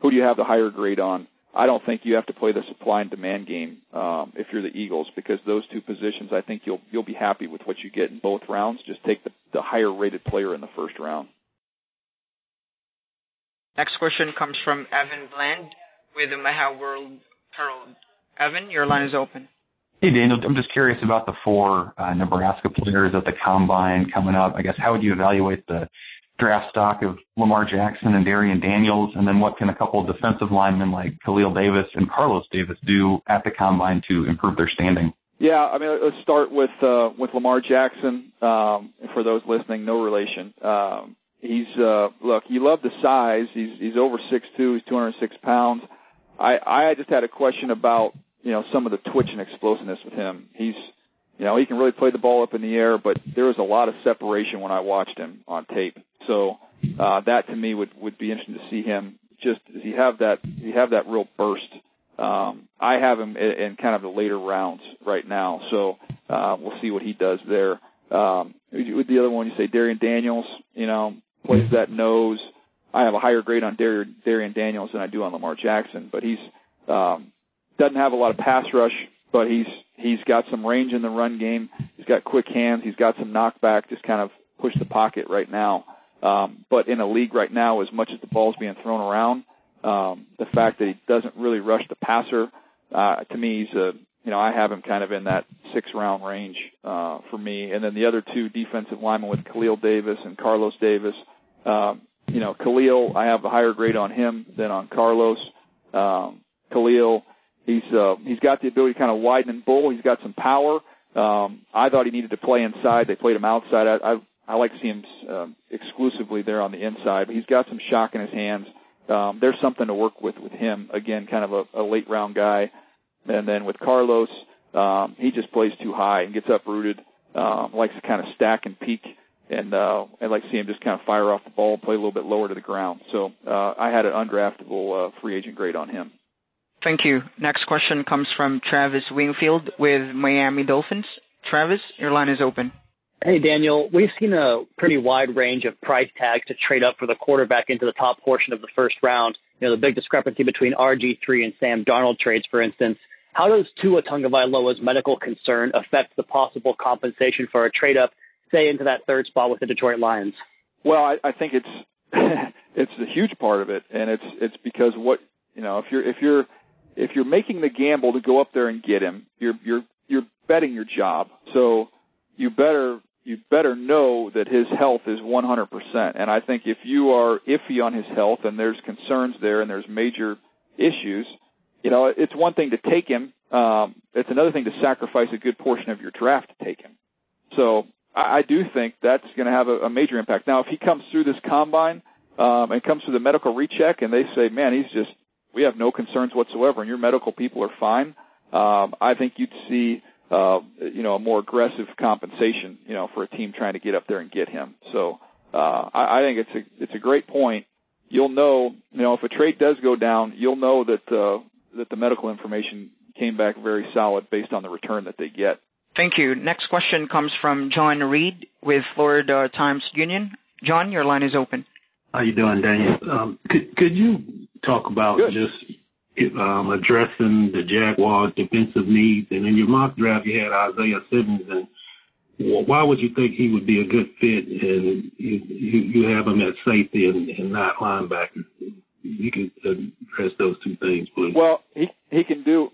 [SPEAKER 2] Who do you have the higher grade on? I don't think you have to play the supply and demand game um, if you're the Eagles because those two positions, I think you'll you'll be happy with what you get in both rounds. Just take the, the higher rated player in the first round.
[SPEAKER 3] Next question comes from Evan Bland with the Omaha World Herald. Evan, your line is open.
[SPEAKER 28] Hey, Daniel. I'm just curious about the four uh, Nebraska players at the combine coming up. I guess how would you evaluate the draft stock of Lamar Jackson and Darrion Daniels, and then what can a couple of defensive linemen like Khalil Davis and Carlos Davis do at the combine to improve their standing?
[SPEAKER 2] Yeah, I mean, let's start with uh, with Lamar Jackson. Um, for those listening, no relation. Um, he's uh, look, you love the size. He's he's over six two. He's 206 pounds. I I just had a question about you know some of the twitch and explosiveness with him. He's you know, he can really play the ball up in the air, but there was a lot of separation when I watched him on tape. So uh, that to me would would be interesting to see him. Just does he have that? Does he have that real burst? Um, I have him in, in kind of the later rounds right now, so uh, we'll see what he does there. Um, with the other one, you say Darrion Daniels, you know, plays that nose. I have a higher grade on Darrion, Darrion Daniels than I do on Lamar Jackson, but he's um, doesn't have a lot of pass rush, but he's he's got some range in the run game. He's got quick hands. He's got some knockback. Just kind of push the pocket right now. Um, but in a league right now, as much as the ball's being thrown around, um, the fact that he doesn't really rush the passer, uh, to me, he's a you know I have him kind of in that six round range uh, for me. And then the other two defensive linemen with Khalil Davis and Carlos Davis. Um, you know, Khalil, I have a higher grade on him than on Carlos. Um, Khalil, He's uh, he's got the ability to kind of widen and bull. He's got some power. Um, I thought he needed to play inside. They played him outside. I I, I like to see him uh, exclusively there on the inside. But he's got some shock in his hands. Um, there's something to work with with him. Again, kind of a, a late round guy. And then with Carlos, um, he just plays too high and gets uprooted. Um, likes to kind of stack and peak, and uh, I like to see him just kind of fire off the ball, play a little bit lower to the ground. So uh, I had an undraftable uh, free agent grade on him.
[SPEAKER 3] Thank you. Next question comes from Travis Wingfield with Miami Dolphins. Travis, your line is open.
[SPEAKER 29] Hey, Daniel. We've seen a pretty wide range of price tags to trade up for the quarterback into the top portion of the first round. You know, the big discrepancy between RG3 and Sam Darnold trades, for instance. How does Tua Tagovailoa's medical concern affect the possible compensation for a trade up, say, into that third spot with the Detroit Lions?
[SPEAKER 2] Well, I, I think it's [laughs] it's a huge part of it, and it's it's because what you know if you're if you're if you're making the gamble to go up there and get him, you're you're you're betting your job. So you better you better know that his health is 100%. And I think if you are iffy on his health and there's concerns there and there's major issues, you know, it's one thing to take him. Um, it's another thing to sacrifice a good portion of your draft to take him. So I, I do think that's going to have a, a major impact. Now, if he comes through this combine um, and comes through the medical recheck, and they say, "Man, he's just we have no concerns whatsoever, and your medical people are fine," um, I think you'd see uh, you know a more aggressive compensation, you know, for a team trying to get up there and get him. So uh, I, I think it's a it's a great point. You'll know, you know, if a trade does go down, you'll know that uh, that the medical information came back very solid based on the return that they get.
[SPEAKER 3] Thank you. Next question comes from John Reid with Florida Times Union. John, your line is open.
[SPEAKER 30] How you doing, Daniel? Um, could could you talk about Good. just um, addressing the Jaguars' defensive needs? And in your mock draft, you had Isaiah Simmons, and why would you think he would be a good fit? And you you, you have him at safety and, and not linebacker. You can address those two things, please.
[SPEAKER 2] Well, he he can do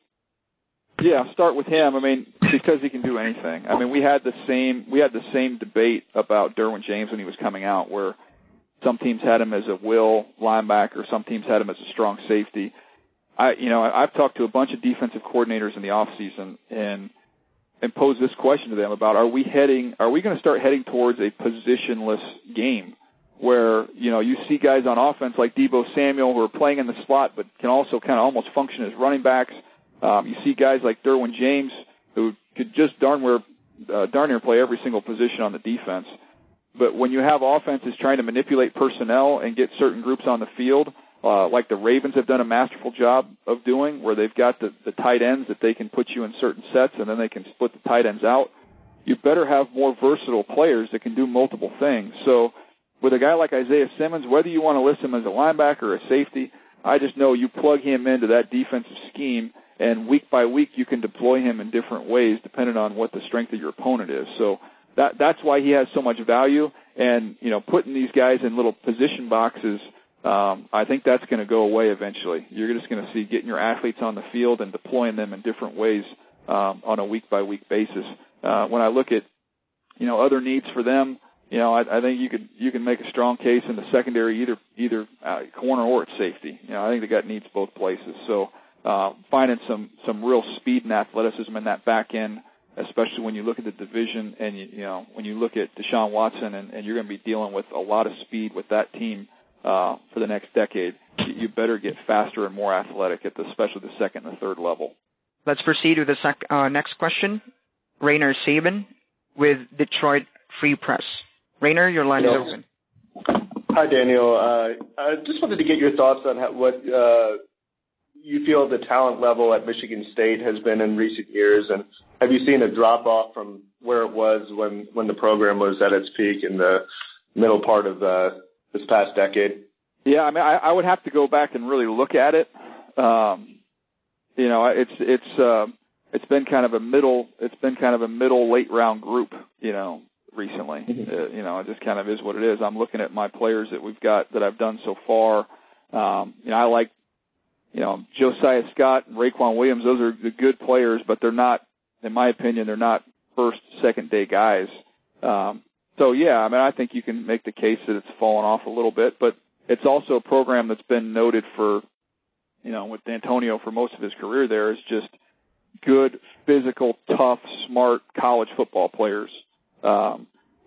[SPEAKER 2] yeah, start with him. I mean, because he can do anything. I mean, we had the same we had the same debate about Derwin James when he was coming out, where some teams had him as a will linebacker, some teams had him as a strong safety. I, you know, I've talked to a bunch of defensive coordinators in the off season and and posed this question to them about are we heading are we going to start heading towards a positionless game where you know you see guys on offense like Deebo Samuel who are playing in the slot but can also kind of almost function as running backs um, you see guys like Derwin James who could just darn near uh, darn near play every single position on the defense. But when you have offenses trying to manipulate personnel and get certain groups on the field, uh, like the Ravens have done a masterful job of doing, where they've got the, the tight ends that they can put you in certain sets and then they can split the tight ends out. You better have more versatile players that can do multiple things. So with a guy like Isaiah Simmons, whether you want to list him as a linebacker or a safety, I just know you plug him into that defensive scheme – and week by week you can deploy him in different ways depending on what the strength of your opponent is. So that that's why he has so much value. And you know, putting these guys in little position boxes, um, I think that's going to go away eventually. You're just going to see getting your athletes on the field and deploying them in different ways um, on a week by week basis. Uh, when I look at you know other needs for them, you know, I, I think you could you can make a strong case in the secondary either either uh, corner or at safety. You know, I think they got needs both places. So uh, finding some some real speed and athleticism in that back end, especially when you look at the division and you, you know when you look at Deshaun Watson and, and you're going to be dealing with a lot of speed with that team uh, for the next decade. You better get faster and more athletic at the especially the second and the third level.
[SPEAKER 3] Let's proceed with the sec- uh, next question. Rainer Sabin with Detroit Free Press. Rainer, your line Hello. is open.
[SPEAKER 31] Hi, Daniel. Uh, I just wanted to get your thoughts on how, what uh, you feel the talent level at Michigan State has been in recent years, and have you seen a drop off from where it was when when the program was at its peak in the middle part of uh, this past decade?
[SPEAKER 2] Yeah, I mean, I, I would have to go back and really look at it. Um, you know, it's it's uh, it's been kind of a middle it's been kind of a middle late round group. You know, recently. Mm-hmm. Uh, you know, it just kind of is what it is. I'm looking at my players that we've got that I've done so far. Um, you know, I like you know, Josiah Scott and Raequan Williams, those are the good players, but they're not, in my opinion, they're not first, second day guys. Um, so yeah, I mean, I think you can make the case that it's fallen off a little bit, but it's also a program that's been noted for, you know, with Dantonio for most of his career there is just good, physical, tough, smart college football players. Um,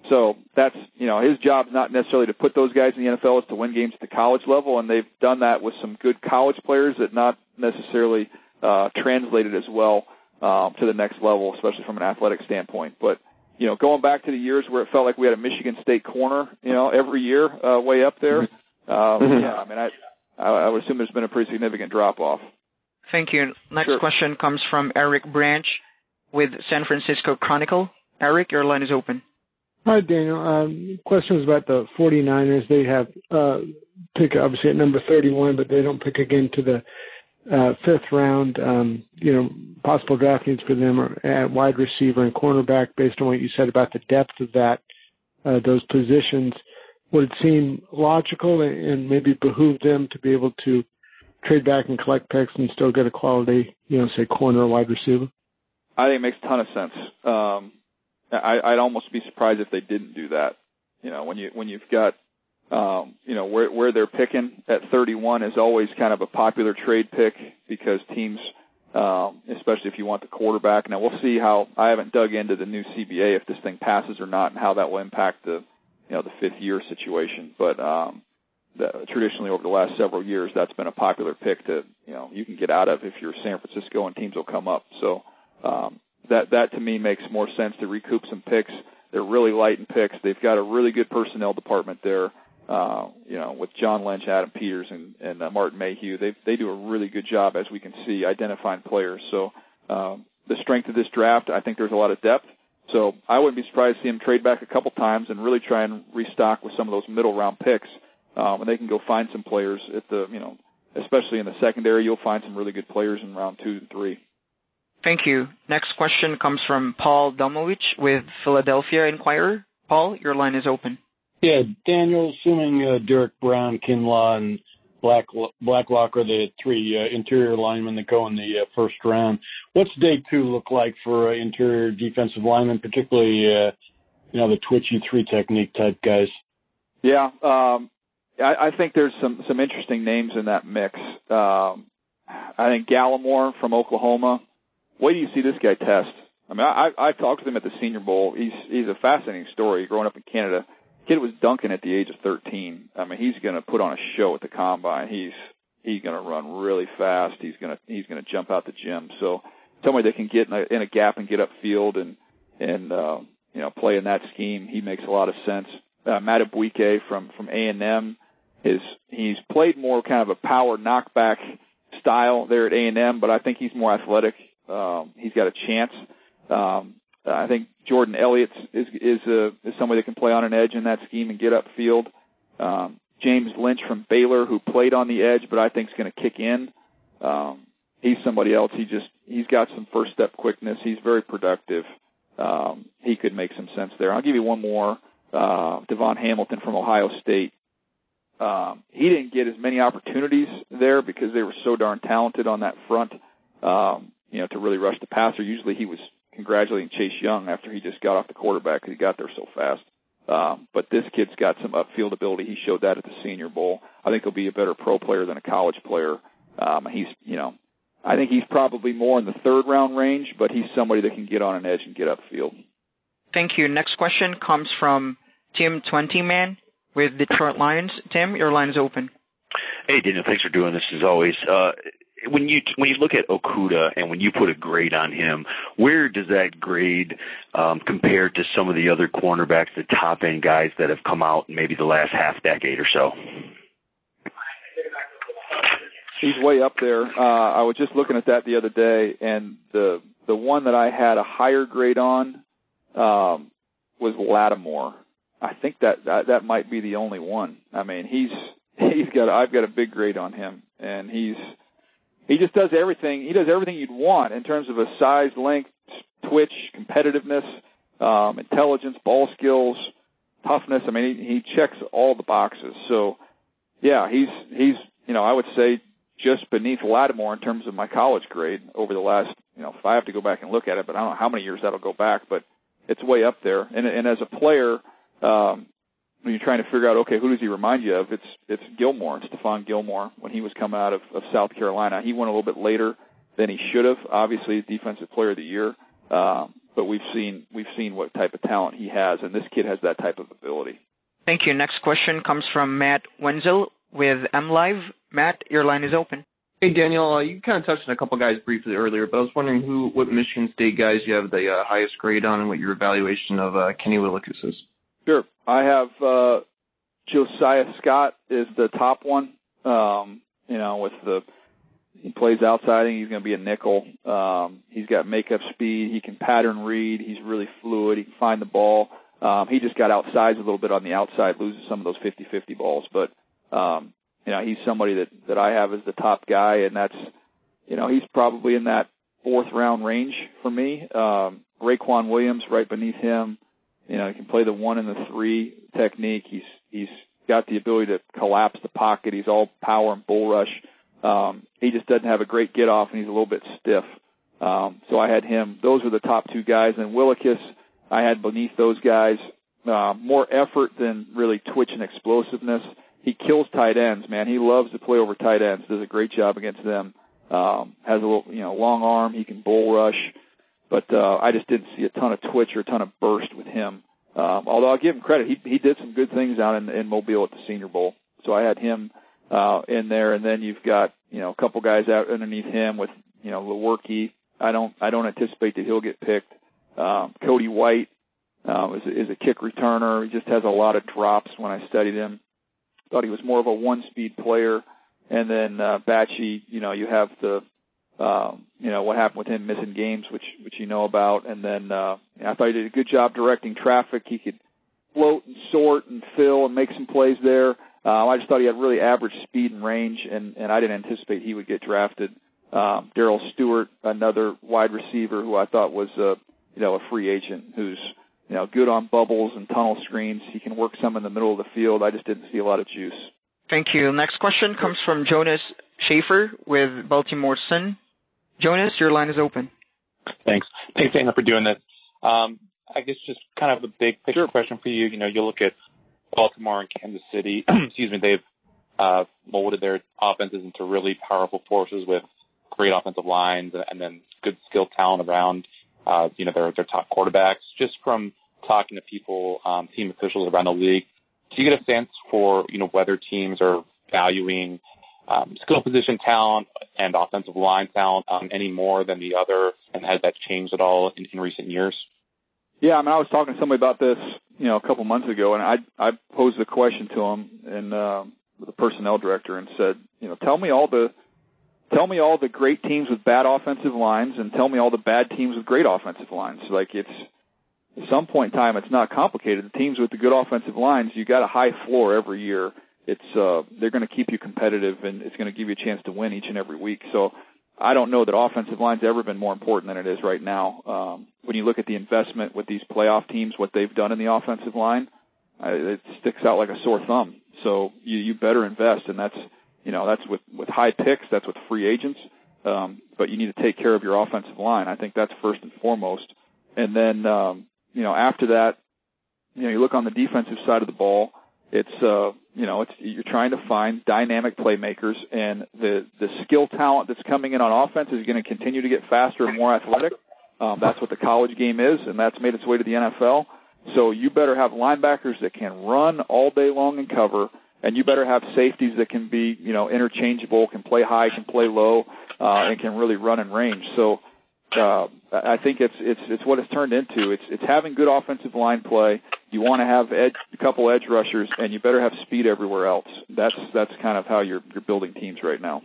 [SPEAKER 2] so that's you know his job's not necessarily to put those guys in the NFL; it's to win games at the college level, and they've done that with some good college players that not necessarily uh, translated as well um, to the next level, especially from an athletic standpoint. But you know, going back to the years where it felt like we had a Michigan State corner, you know, every year uh, way up there. Mm-hmm. Um, mm-hmm. Yeah, I mean, I I would assume there's been a pretty significant drop off.
[SPEAKER 3] Thank you. Next
[SPEAKER 2] sure.
[SPEAKER 3] question comes from Eric Branch with San Francisco Chronicle. Eric, your line is open.
[SPEAKER 32] Hi, Daniel. Um, question was about the 49ers. They have uh, pick obviously at number 31, but they don't pick again to the uh, fifth round. Um, you know, possible draft needs for them are at wide receiver and cornerback. Based on what you said about the depth of that uh, those positions, would it seem logical and maybe behoove them to be able to trade back and collect picks and still get a quality, you know, say corner or wide receiver?
[SPEAKER 2] I think it makes a ton of sense. Um, I, I'd almost be surprised if they didn't do that. You know, when you when you've got um, you know where where they're picking at 31 is always kind of a popular trade pick because teams um, especially if you want the quarterback. Now we'll see how. I haven't dug into the new CBA if this thing passes or not, and how that will impact the you know the fifth year situation. But um, the, traditionally over the last several years, that's been a popular pick to you know you can get out of if you're San Francisco and teams will come up. So um, that that to me makes more sense to recoup some picks. They're really light in picks. They've got a really good personnel department there. Uh, you know, with John Lynch, Adam Peters, and, and uh, Martin Mayhew, they they do a really good job, as we can see, identifying players. So um, the strength of this draft, I think there's a lot of depth. So I wouldn't be surprised to see him trade back a couple times and really try and restock with some of those middle round picks. Um, and they can go find some players at the, you know, especially in the secondary, you'll find some really good players in round two and three.
[SPEAKER 3] Thank you. Next question comes from Paul Domowitch with Philadelphia Inquirer. Paul, your line is open.
[SPEAKER 33] Yeah, Daniel, assuming uh, Derrick Brown, Kinlaw, and Black Blacklock are the three uh, interior linemen that go in the uh, first round, what's day two look like for uh, interior defensive linemen, particularly uh, you know the twitchy three technique type guys?
[SPEAKER 2] Yeah, um, I, I think there's some some interesting names in that mix. Um, I think Gallimore from Oklahoma Wait do you see this guy test. I mean, I, I talked to him at the Senior Bowl. He's he's a fascinating story. Growing up in Canada, kid was dunking at the age of 13. I mean, he's going to put on a show at the combine. He's he's going to run really fast. He's going to he's going to jump out the gym. So somebody that can get in a, in a gap and get upfield and and uh, you know play in that scheme, he makes a lot of sense. Uh, Madubuike from from A and M, his he's played more kind of a power knockback style there at A and M, but I think he's more athletic um, he's got a chance. Um, I think Jordan Elliott is is a is somebody that can play on an edge in that scheme and get upfield. Um, James Lynch from Baylor, who played on the edge, but I think is going to kick in. Um, he's somebody else. He just he's got some first step quickness. He's very productive. Um, he could make some sense there. I'll give you one more. Uh, DaVon Hamilton from Ohio State. Um, he didn't get as many opportunities there because they were so darn talented on that front. Um, you know, to really rush the passer. Usually he was congratulating Chase Young after he just got off the quarterback because he got there so fast. Um, but this kid's got some upfield ability. He showed that at the Senior Bowl. I think he'll be a better pro player than a college player. Um, he's, you know, I think he's probably more in the third round range, but he's somebody that can get on an edge and get upfield.
[SPEAKER 3] Thank you. Next question comes from Tim Twentyman with Detroit Lions. Tim, your line is open.
[SPEAKER 34] Hey, Daniel. Thanks for doing this as always. Uh, when you when you look at Okudah and when you put a grade on him, where does that grade um, compare to some of the other cornerbacks, the top end guys that have come out in maybe the last half decade or so?
[SPEAKER 2] He's way up there. Uh, I was just looking at that the other day, and the the one that I had a higher grade on um, was Lattimore. I think that, that that might be the only one. I mean, he's he's got I've got a big grade on him, and he's he just does everything. He does everything you'd want in terms of a size, length, twitch, competitiveness, um, intelligence, ball skills, toughness. I mean, he, he checks all the boxes. So, yeah, he's he's you know I would say just beneath Lattimore in terms of my college grade over the last you know if I have to go back and look at it, but I don't know how many years that'll go back, but it's way up there. And and as a player, um, when you're trying to figure out, okay, who does he remind you of? It's it's Gilmore, Stephon Gilmore, when he was coming out of, of South Carolina. He went a little bit later than he should have. Obviously, Defensive Player of the Year, um, but we've seen we've seen what type of talent he has, and this kid has that type of ability.
[SPEAKER 3] Thank you. Next question comes from Matt Wenzel with MLive. Matt, your line is open.
[SPEAKER 35] Hey Daniel, uh, you kind of touched on a couple guys briefly earlier, but I was wondering who, what Michigan State guys you have the uh, highest grade on, and what your evaluation of uh, Kenny Willekes is.
[SPEAKER 2] Sure. I have uh, Josiah Scott is the top one. Um, you know, with the he plays outside and he's going to be a nickel. Um, he's got makeup speed. He can pattern read. He's really fluid. He can find the ball. Um, he just got outsized a little bit on the outside, loses some of those 50-50 balls. But um, you know, he's somebody that that I have as the top guy, and that's you know he's probably in that fourth round range for me. Um, Raequan Williams right beneath him. You know, he can play the one and the three technique. He's he's got the ability to collapse the pocket. He's all power and bull rush. Um, he just doesn't have a great get off, and he's a little bit stiff. Um, so I had him. Those were the top two guys. And Willekes, I had beneath those guys. Uh, more effort than really twitch and explosiveness. He kills tight ends, man. He loves to play over tight ends. Does a great job against them. Um, has a little, you know, long arm. He can bull rush, but uh, I just didn't see a ton of twitch or a ton of burst with him. Um, although I'll give him credit, he he did some good things out in, in Mobile at the Senior Bowl. So I had him uh, in there, and then you've got you know a couple guys out underneath him with you know Lewerke. I don't I don't anticipate that he'll get picked. Um, Cody White uh, is, is a kick returner. He just has a lot of drops. When I studied him, thought he was more of a one-speed player. And then uh, Bachie, you know, you have the um, you know what happened with him missing games, which which you know about, and then uh, I thought he did a good job directing traffic. He could float and sort and fill and make some plays there. Uh, I just thought he had really average speed and range, and and I didn't anticipate he would get drafted. Um, Darrell Stewart, another wide receiver who I thought was a you know a free agent who's you know good on bubbles and tunnel screens. He can work some in the middle of the field. I just didn't see a lot of juice.
[SPEAKER 3] Thank you. Next question comes from Jonas Shaffer with Baltimore Sun. Jonas, your line is open.
[SPEAKER 36] Thanks. Thanks, Dana, for doing this. Um, I guess just kind of a big picture question for you. You know, you look at Baltimore and Kansas City. [clears throat] excuse me, they've uh, molded their offenses into really powerful forces with great offensive lines and, and then good skill talent around. Uh, you know, their their top quarterbacks. Just from talking to people, um, team officials around the league, do you get a sense for you know whether teams are valuing um, skill position talent and offensive line talent um, any more than the other, and has that changed at all in, in recent years?
[SPEAKER 2] Yeah, I mean, I was talking to somebody about this, you know, a couple months ago, and I I posed the question to him and uh, the personnel director and said, you know, tell me all the tell me all the great teams with bad offensive lines, and tell me all the bad teams with great offensive lines. Like it's at some point in time, it's not complicated. The teams with the good offensive lines, you got a high floor every year it's uh, they're going to keep you competitive and it's going to give you a chance to win each and every week. So I don't know that offensive line's ever been more important than it is right now. Um, when you look at the investment with these playoff teams, what they've done in the offensive line, uh, it sticks out like a sore thumb. So you you better invest, and that's you know that's with with high picks, that's with free agents. Um, but you need to take care of your offensive line. I think that's first and foremost. And then um, you know after that, you know you look on the defensive side of the ball it's uh, you know, it's you're trying to find dynamic playmakers, and the the skill talent that's coming in on offense is going to continue to get faster and more athletic. Um, that's what the college game is, and that's made its way to the NFL. So you better have linebackers that can run all day long and cover, and you better have safeties that can be, you know, interchangeable, can play high, can play low, uh, and can really run in range. So uh, I think it's it's it's what it's turned into. It's it's having good offensive line play. You want to have edge, a couple edge rushers, and you better have speed everywhere else. That's that's kind of how you're you're building teams right now.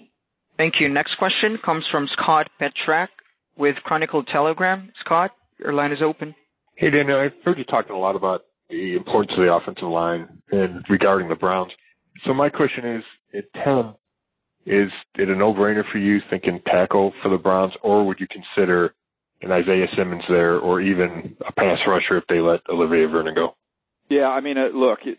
[SPEAKER 3] Thank you. Next question comes from Scott Petrak with Chronicle Telegram. Scott, your line is open.
[SPEAKER 37] Hey Daniel, I've heard you talking a lot about the importance of the offensive line and regarding the Browns. So my question is, at ten, is it a no-brainer for you thinking tackle for the Browns, or would you consider an Isaiah Simmons there, or even a pass rusher if they let Olivier Vernon go?
[SPEAKER 2] Yeah, I mean, uh, look, it,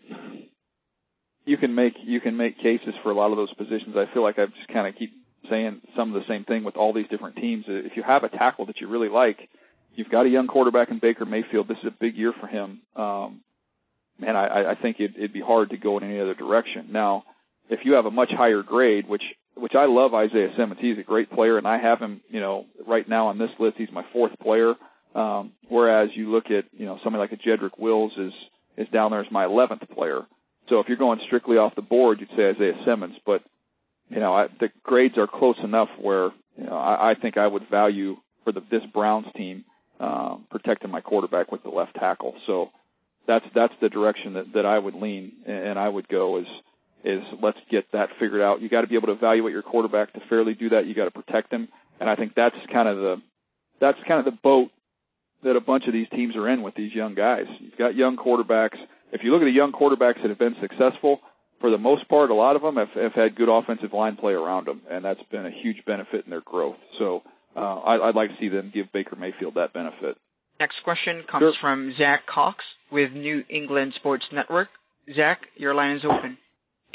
[SPEAKER 2] you can make you can make cases for a lot of those positions. I feel like I just kind of keep saying some of the same thing with all these different teams. If you have a tackle that you really like, you've got a young quarterback in Baker Mayfield. This is a big year for him. Um, man, I, I think it, it'd be hard to go in any other direction. Now, if you have a much higher grade, which which I love Isaiah Simmons. He's a great player, and I have him, you know, right now on this list. He's my fourth player. Um, whereas you look at, you know, somebody like a Jedrick Wills is is down there as my eleventh player. So if you're going strictly off the board, you'd say Isaiah Simmons. But you know, I, the grades are close enough where you know I, I think I would value for the this Browns team um, protecting my quarterback with the left tackle. So that's that's the direction that that I would lean and I would go is is let's get that figured out. You got to be able to evaluate your quarterback to fairly do that. You got to protect him, and I think that's kind of the that's kind of the boat that a bunch of these teams are in with these young guys. You've got young quarterbacks. If you look at the young quarterbacks that have been successful, for the most part, a lot of them have, have had good offensive line play around them, and that's been a huge benefit in their growth. So uh, I, I'd like to see them give Baker Mayfield that benefit.
[SPEAKER 3] Next question comes sure. from Zach Cox with New England Sports Network. Zach, your line is open.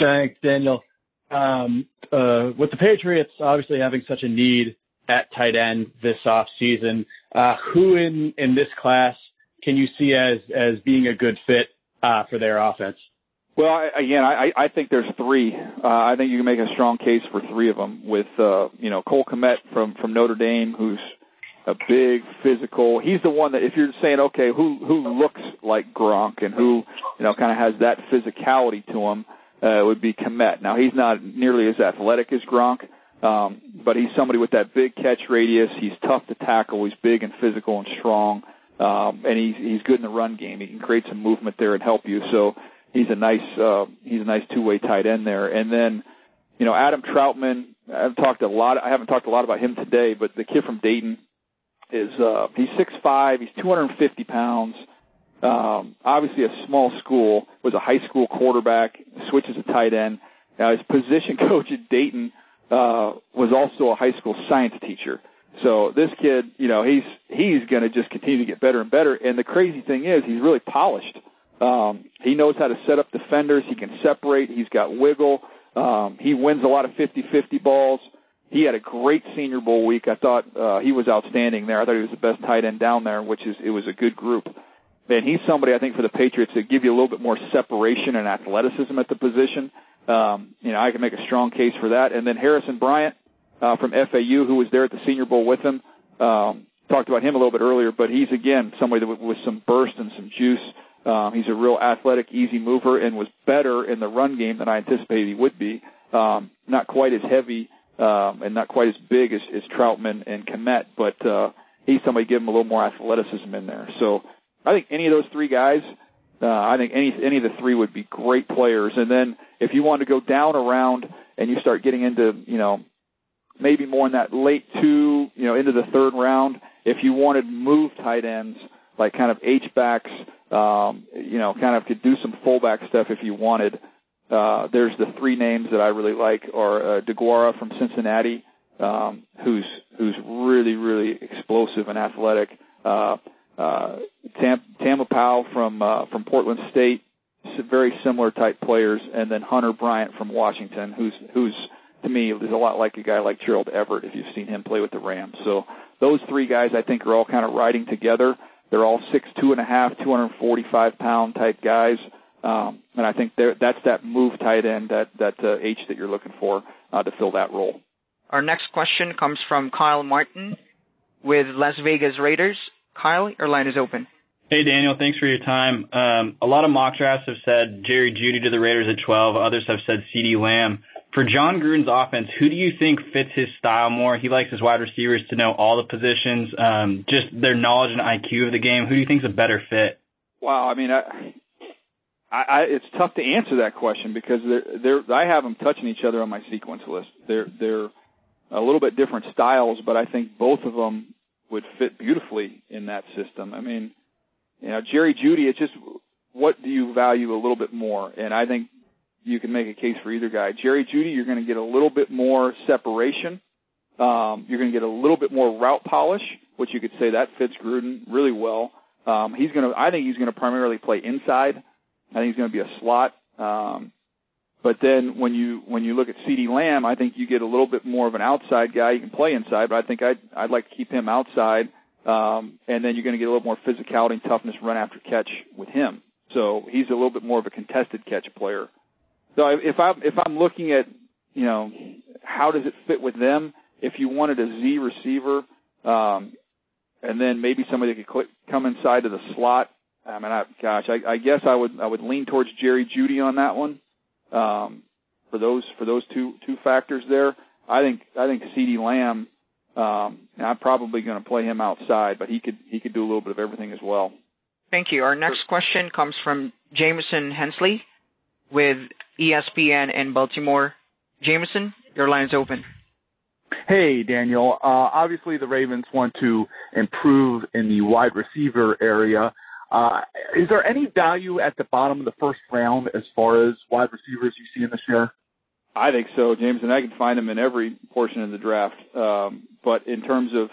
[SPEAKER 38] Thanks, Daniel. Um, uh, with the Patriots obviously having such a need at tight end this off season, uh, who in, in this class can you see as, as being a good fit uh, for their offense?
[SPEAKER 2] Well, I, again, I, I think there's three. Uh, I think you can make a strong case for three of them. With uh, you know Cole Kmet from from Notre Dame, who's a big physical. He's the one that if you're saying okay, who who looks like Gronk and who you know kind of has that physicality to him, uh, would be Kmet. Now he's not nearly as athletic as Gronk, um, but he's somebody with that big catch radius. He's tough to tackle. He's big and physical and strong, um, and he's he's good in the run game. He can create some movement there and help you. So he's a nice uh, he's a nice two way tight end there. And then you know Adam Trautman. I've talked a lot. I haven't talked a lot about him today, but the kid from Dayton is uh, he's six five. He's 250 pounds. Um, obviously, a small school. Was a high school quarterback. Switches to tight end. Now his position [laughs] coach at Dayton uh, was also a high school science teacher. So this kid, you know, he's he's going to just continue to get better and better. And the crazy thing is, he's really polished. Um, he knows how to set up defenders. He can separate. He's got wiggle. Um, he wins a lot of 50-50 balls. He had a great Senior Bowl week. I thought uh, he was outstanding there. I thought he was the best tight end down there, which is it was a good group. And he's somebody I think for the Patriots that give you a little bit more separation and athleticism at the position. Um, you know, I can make a strong case for that. And then Harrison Bryant uh, from FAU, who was there at the Senior Bowl with him, um, talked about him a little bit earlier. But he's again somebody that with some burst and some juice. Um, he's a real athletic, easy mover, and was better in the run game than I anticipated he would be. Um, not quite as heavy um, and not quite as big as, as Trautman and Kmet, but uh, he's somebody give him a little more athleticism in there. So I think any of those three guys, uh, I think any any of the three would be great players. And then if you want to go down around and you start getting into you know maybe more in that late two, you know, into the third round, if you wanted move tight ends like kind of H backs, um, you know, kind of could do some fullback stuff if you wanted. Uh, there's the three names that I really like are uh, DeGuara from Cincinnati, um, who's who's really really explosive and athletic. Uh, uh, Tam, Taumoepeau from uh, from Portland State, very similar type players, and then Hunter Bryant from Washington, who's who's to me is a lot like a guy like Gerald Everett if you've seen him play with the Rams. So those three guys I think are all kind of riding together. They're all six two and a half, two hundred forty five pound type guys. Um, and I think that's that move tight end, that that uh, H that you're looking for uh, to fill that role.
[SPEAKER 3] Our next question comes from Kyle Martin with Las Vegas Raiders. Kyle, your line is open.
[SPEAKER 39] Hey Daniel, thanks for your time. Um, a lot of mock drafts have said Jerry Jeudy to the Raiders at 12. Others have said CeeDee Lamb. For John Gruden's offense, who do you think fits his style more? He likes his wide receivers to know all the positions, um, just their knowledge and IQ of the game. Who do you think is a better fit?
[SPEAKER 2] Wow, I mean, I, I, I, it's tough to answer that question because they're, they're, I have them touching each other on my sequence list. They're they're a little bit different styles, but I think both of them would fit beautifully in that system. I mean, you know, Jerry Jeudy, it's just what do you value a little bit more? And I think you can make a case for either guy. Jerry Jeudy, you're going to get a little bit more separation. Um, you're going to get a little bit more route polish, which you could say that fits Gruden really well. Um, he's going to, I think he's going to primarily play inside I think he's going to be a slot. Um, but then when you when you look at CeeDee Lamb, I think you get a little bit more of an outside guy. You can play inside, but I think I'd I'd like to keep him outside. Um, and then you're going to get a little more physicality and toughness run after catch with him. So he's a little bit more of a contested catch player. So if I'm if I'm looking at you know how does it fit with them? If you wanted a Z receiver, um, and then maybe somebody that could click, come inside to the slot I mean, I, gosh, I, I guess I would I would lean towards Jerry Jeudy on that one. Um, for those for those two two factors there, I think I think CeeDee Lamb. Um, I'm probably going to play him outside, but he could he could do a little bit of everything as well.
[SPEAKER 3] Thank you. Our next question comes from Jamison Hensley with ESPN in Baltimore. Jamison, your line is open.
[SPEAKER 40] Hey, Daniel. Uh, obviously, the Ravens want to improve in the wide receiver area. Uh, is there any value at the bottom of the first round as far as wide receivers you see in this year?
[SPEAKER 2] I think so, James, and I can find them in every portion of the draft. Um, but in terms of,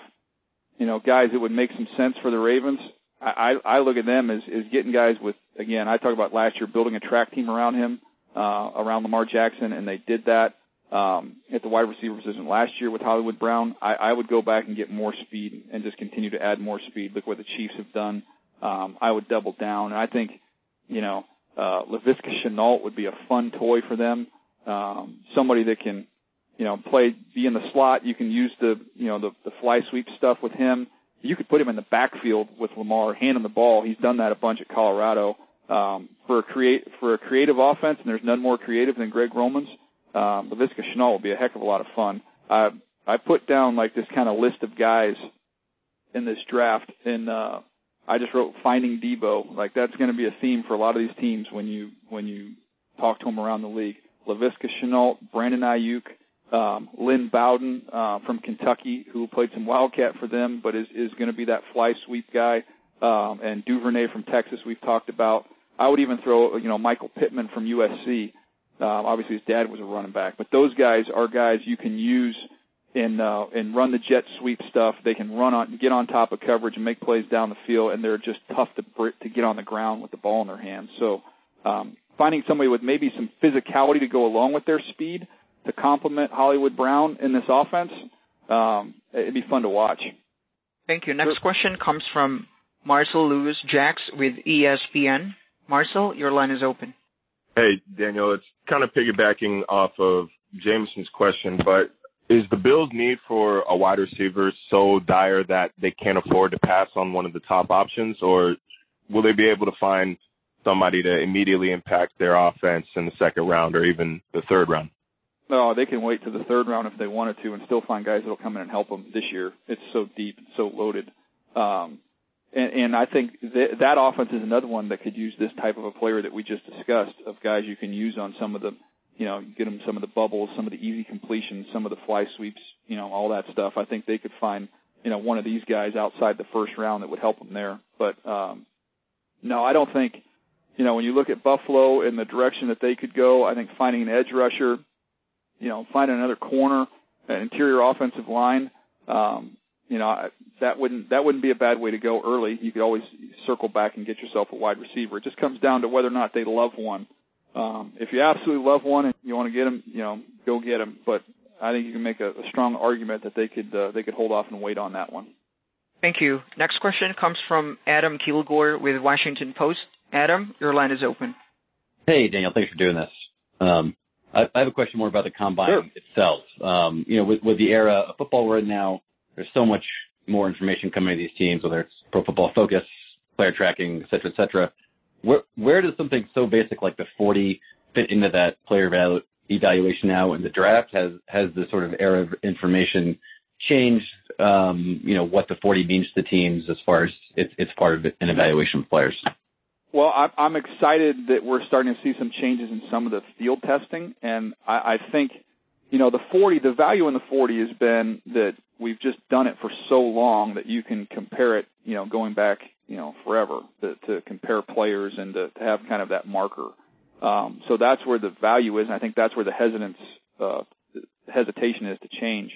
[SPEAKER 2] you know, guys that would make some sense for the Ravens, I, I look at them as, as getting guys with, again, I talked about last year building a track team around him, uh, around Lamar Jackson, and they did that um, at the wide receiver position last year with Hollywood Brown. I, I would go back and get more speed and just continue to add more speed. Look what the Chiefs have done um, I would double down. And I think, you know, Uh, Laviska Shenault would be a fun toy for them. Um, somebody that can, you know, play, be in the slot. You can use the, you know, the, the fly sweep stuff with him. You could put him in the backfield with Lamar, handing the ball. He's done that a bunch at Colorado. Um, for a create for a creative offense, and there's none more creative than Greg Roman's. Um, Laviska Shenault will be a heck of a lot of fun. I I put down like this kind of list of guys in this draft, and uh, I just wrote finding Deebo. Like that's going to be a theme for a lot of these teams when you when you talk to them around the league. Laviska Shenault, Brandon Aiyuk, um, Lynn Bowden uh, from Kentucky, who played some Wildcat for them, but is is going to be that fly sweep guy, um, and Duvernay from Texas. We've talked about. I would even throw you know Michael Pittman from USC. Um, obviously, his dad was a running back, but those guys are guys you can use and uh, and run the jet sweep stuff. They can run on, get on top of coverage and make plays down the field, and they're just tough to to get on the ground with the ball in their hands. So um, finding somebody with maybe some physicality to go along with their speed to complement Hollywood Brown in this offense, um, it'd be fun to watch.
[SPEAKER 3] Thank you. Next question comes from Marcel Lewis Jacks with ESPN. Marcel, your line is open.
[SPEAKER 41] Hey, Daniel, it's kind of piggybacking off of Jamison's question, but is the Bills' need for a wide receiver so dire that they can't afford to pass on one of the top options, or will they be able to find somebody to immediately impact their offense in the second round or even the third round?
[SPEAKER 2] No, they can wait to the third round if they wanted to, and still find guys that'll come in and help them this year. It's so deep, so loaded, um, and, and I think th- that offense is another one that could use this type of a player that we just discussed of guys you can use on some of the you know, get them some of the bubbles, some of the easy completions, some of the fly sweeps, you know, all that stuff. I think they could find, you know, one of these guys outside the first round that would help them there. But um, no, I don't think, you know, when you look at Buffalo and the direction that they could go, I think finding an edge rusher, you know, finding another corner, an interior offensive line, um, you know, that wouldn't that wouldn't be a bad way to go early. You could always circle back and get yourself a wide receiver. It just comes down to whether or not they love one um, if you absolutely love one and you want to get them, you know, go get them. But I think you can make a, a strong argument that they could uh, they could hold off and wait on that one.
[SPEAKER 3] Thank you. Next question comes from Adam Kilgore with Washington Post. Adam, your line is open.
[SPEAKER 42] Hey, Daniel. Thanks for doing this. Um, I, I have a question more about the combine
[SPEAKER 2] sure.
[SPEAKER 42] itself. Um, you know, with, with the era of football we're in now, there's so much more information coming to these teams, whether it's Pro Football Focus, player tracking, et cetera, et cetera where where does something so basic like the 40 fit into that player evalu- evaluation now in the draft? Has has the sort of era of information changed? Um, you know what the 40 means to teams as far as it's it's part of an evaluation of players.
[SPEAKER 2] Well, I'm excited that we're starting to see some changes in some of the field testing, and I, I think, you know, the 40, the value in the 40 has been that we've just done it for so long that you can compare it, you know, going back you know forever to, to compare players and to, to have kind of that marker. Um, so that's where the value is, and I think that's where the hesitance uh, hesitation is to change.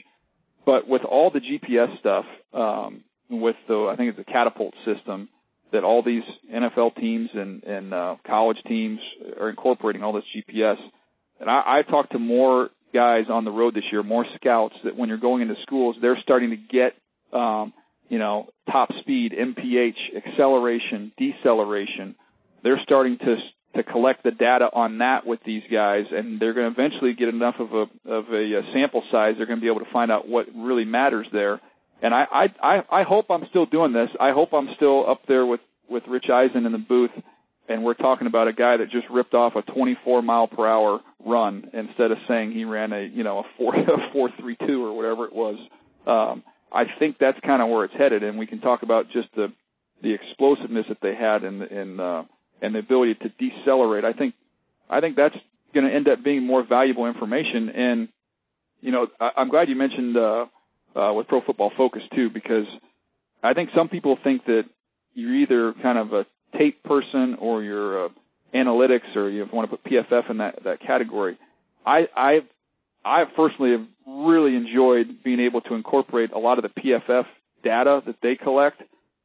[SPEAKER 2] But with all the GPS stuff, um, with the I think it's the catapult system that all these NFL teams and, and uh, college teams are incorporating all this GPS. And I, I talked to more guys on the road this year, more scouts that when you're going into schools, they're starting to get um, you know, top speed, MPH, acceleration, deceleration. They're starting to to collect the data on that with these guys, and they're going to eventually get enough of a of a, a sample size. They're going to be able to find out what really matters there. And I I I, I hope I'm still doing this. I hope I'm still up there with with Rich Eisen in the booth, and we're talking about a guy that just ripped off a 24 mile per hour run instead of saying he ran a you know a four [laughs] a four three two or whatever it was. Um, I think that's kind of where it's headed, and we can talk about just the the explosiveness that they had and and uh, and the ability to decelerate. I think I think that's going to end up being more valuable information. And you know, I, I'm glad you mentioned uh, uh, with Pro Football Focus too, because I think some people think that you're either kind of a tape person or you're a analytics or you want to put PFF in that that category. I I I personally have really enjoyed being able to incorporate a lot of the PFF data that they collect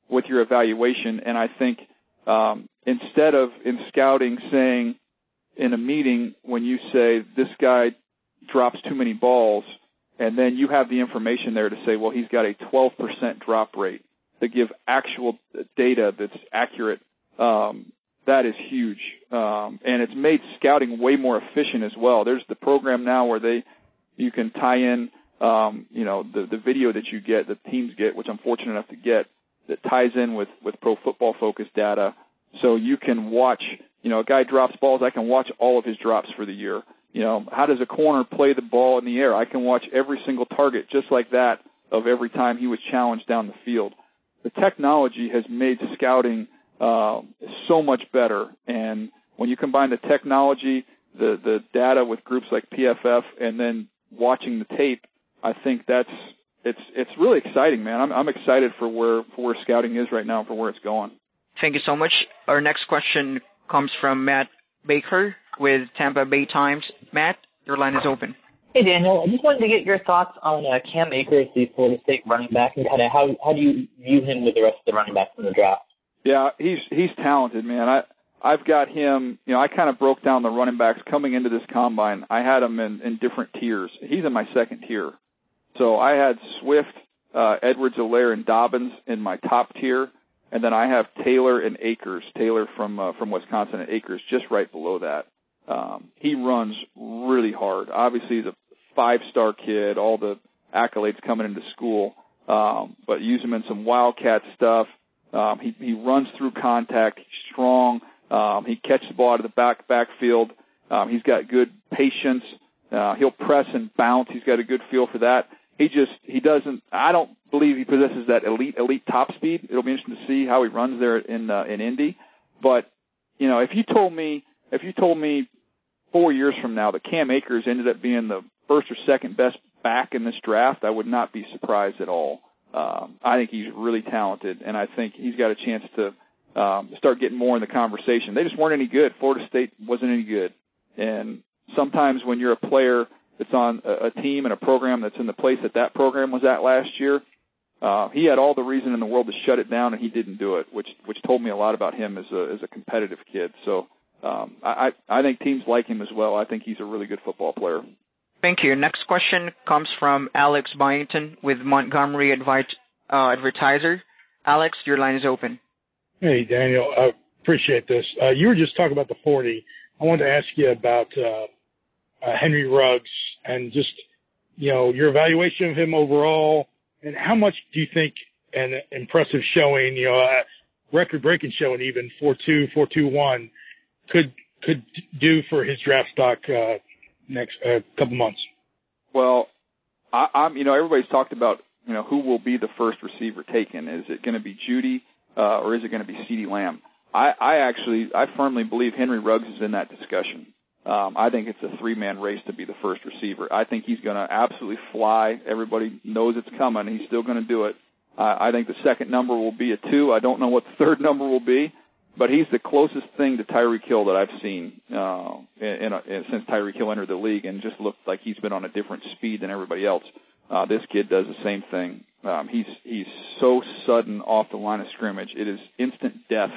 [SPEAKER 2] with your evaluation. And I think um, instead of in scouting saying in a meeting when you say this guy drops too many balls, and then you have the information there to say, well, he's got a 12% drop rate to give actual data that's accurate. Um, that is huge, um, and it's made scouting way more efficient as well. There's the program now where they you can tie in, um, you know, the the video that you get, the teams get, which I'm fortunate enough to get, that ties in with with Pro Football Focus data, so you can watch. You know, a guy drops balls, I can watch all of his drops for the year. You know, how does a corner play the ball in the air? I can watch every single target just like that of every time he was challenged down the field. The technology has made scouting uh, so much better, and when you combine the technology, the the data with groups like PFF, and then watching the tape, I think that's it's it's really exciting, man. I'm I'm excited for where for where scouting is right now, for where it's going.
[SPEAKER 3] Thank you so much. Our next question comes from Matt Baker with Tampa Bay Times. Matt, your line is open.
[SPEAKER 43] Hey Daniel, I just wanted to get your thoughts on uh, Cam Akers, the Florida State running back, and kind of how how do you view him with the rest of the running backs in the draft?
[SPEAKER 2] Yeah, he's he's talented, man. I I've got him. You know, I kind of broke down the running backs coming into this combine. I had him in in different tiers. He's in my second tier. So I had Swift, uh, Edwards-Helaire, and Dobbins in my top tier, and then I have Taylor and Akers. Taylor from uh, from Wisconsin and Akers just right below that. Um, he runs really hard. Obviously, he's a five-star kid. All the accolades coming into school, um, but use him in some wildcat stuff. Um, he he runs through contact. He's strong. Um, he catches the ball out of the back backfield. Um, he's got good patience. Uh, he'll press and bounce. He's got a good feel for that. He just he doesn't. I don't believe he possesses that elite elite top speed. It'll be interesting to see how he runs there in uh, in Indy. But you know, if you told me if you told me four years from now that Cam Akers ended up being the first or second best back in this draft, I would not be surprised at all. Um, I think he's really talented, and I think he's got a chance to um, start getting more in the conversation. They just weren't any good. Florida State wasn't any good, and sometimes when you're a player that's on a, a team and a program that's in the place that that program was at last year, uh, he had all the reason in the world to shut it down, and he didn't do it, which which told me a lot about him as a as a competitive kid. So um, I I think teams like him as well. I think he's a really good football player.
[SPEAKER 3] Thank you. Next question comes from Alex Byington with Montgomery uh, Advertiser. Alex, your line is open.
[SPEAKER 44] Hey, Daniel. I appreciate this. Uh, you were just talking about the 40. I wanted to ask you about uh, Henry Ruggs and just, you know, your evaluation of him overall and how much do you think an impressive showing, you know, a record-breaking showing even 4-2, 4-2-1 could could do for his draft stock next uh, couple months?
[SPEAKER 2] Well, I, I'm, you know, everybody's talked about, you know, who will be the first receiver taken. Is it going to be Jeudy uh, or is it going to be CeeDee Lamb? I, I actually, I firmly believe Henry Ruggs is in that discussion. Um, I think it's a three-man race to be the first receiver. I think he's going to absolutely fly. Everybody knows it's coming. He's still going to do it. Uh, I think the second number will be a two. I don't know what the third [laughs] number will be but he's the closest thing to Tyreek Hill that I've seen uh, in, in, a, in, since Tyreek Hill entered the league, and just looked like he's been on a different speed than everybody else. Uh, this kid does the same thing. Um, he's he's so sudden off the line of scrimmage. It is instant death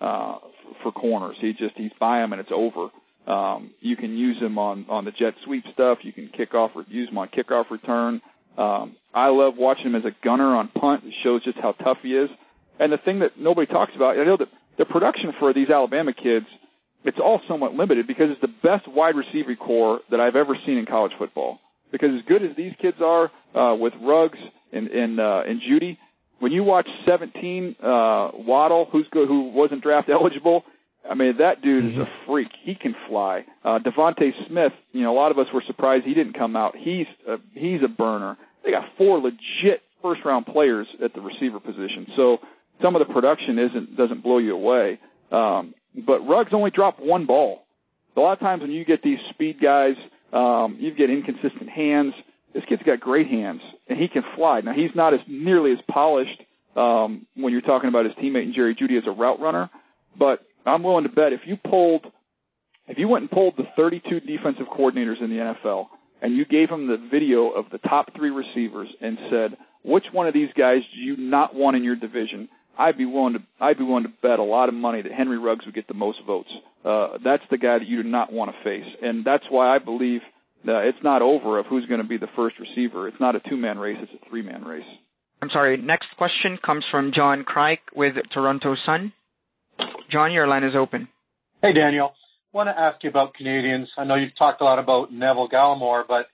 [SPEAKER 2] uh, for corners. He just he's by him and it's over. Um, you can use him on on the jet sweep stuff. You can kick off or use him on kickoff return. Um, I love watching him as a gunner on punt. It shows just how tough he is. And the thing that nobody talks about, I know that the production for these Alabama kids, it's all somewhat limited because it's the best wide receiver corps that I've ever seen in college football. Because as good as these kids are uh, with Ruggs and and uh, and Jeudy, when you watch 17 uh, Waddle, who's good, who wasn't draft [laughs] eligible, I mean that dude mm-hmm. is a freak. He can fly. Uh, DeVonta Smith, you know, a lot of us were surprised he didn't come out. He's a, he's a burner. They got four legit first round players at the receiver position. So some of the production isn't doesn't blow you away. Um, but Ruggs only dropped one ball. A lot of times when you get these speed guys, um, you get inconsistent hands. This kid's got great hands, and he can fly. Now he's not as nearly as polished um, when you're talking about his teammate and Jerry Jeudy as a route runner, but I'm willing to bet if you pulled, if you went and pulled the 32 defensive coordinators in the NFL and you gave them the video of the top three receivers and said, which one of these guys do you not want in your division? I'd be willing to I'd be willing to bet a lot of money that Henry Ruggs would get the most votes. Uh, that's the guy that you do not want to face, and that's why I believe that it's not over of who's going to be the first receiver. It's not a two-man race; it's a three-man race.
[SPEAKER 3] I'm sorry. Next question comes from John Kryk with Toronto Sun. John, your line is open.
[SPEAKER 45] Hey, Daniel. I want to ask you about Canadians. I know you've talked a lot about Neville Gallimore, but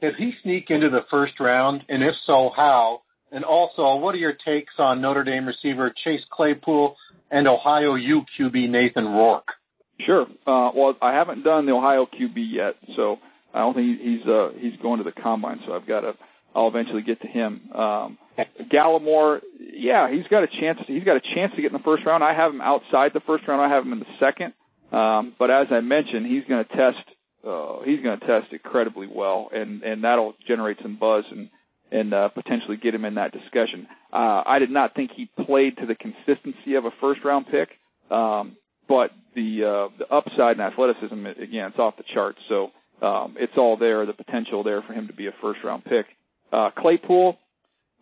[SPEAKER 45] did he sneak into the first round? And if so, how? And also, what are your takes on Notre Dame receiver Chase Claypool and Ohio U QB Nathan Rourke?
[SPEAKER 2] Sure. Uh, well, I haven't done the Ohio QB yet, so I don't think he's uh, he's going to the combine. So I've got to. I'll eventually get to him. Um, Gallimore, yeah, he's got a chance. He's got a chance to get in the first round. I have him outside the first round. I have him in the second. Um, but as I mentioned, he's going to test. Uh, he's going to test incredibly well, and and that'll generate some buzz and and uh, potentially get him in that discussion. Uh, I did not think he played to the consistency of a first round pick, um, but the uh, the upside and athleticism again, it's off the charts. So um, it's all there. The potential there for him to be a first round pick. Uh, Claypool,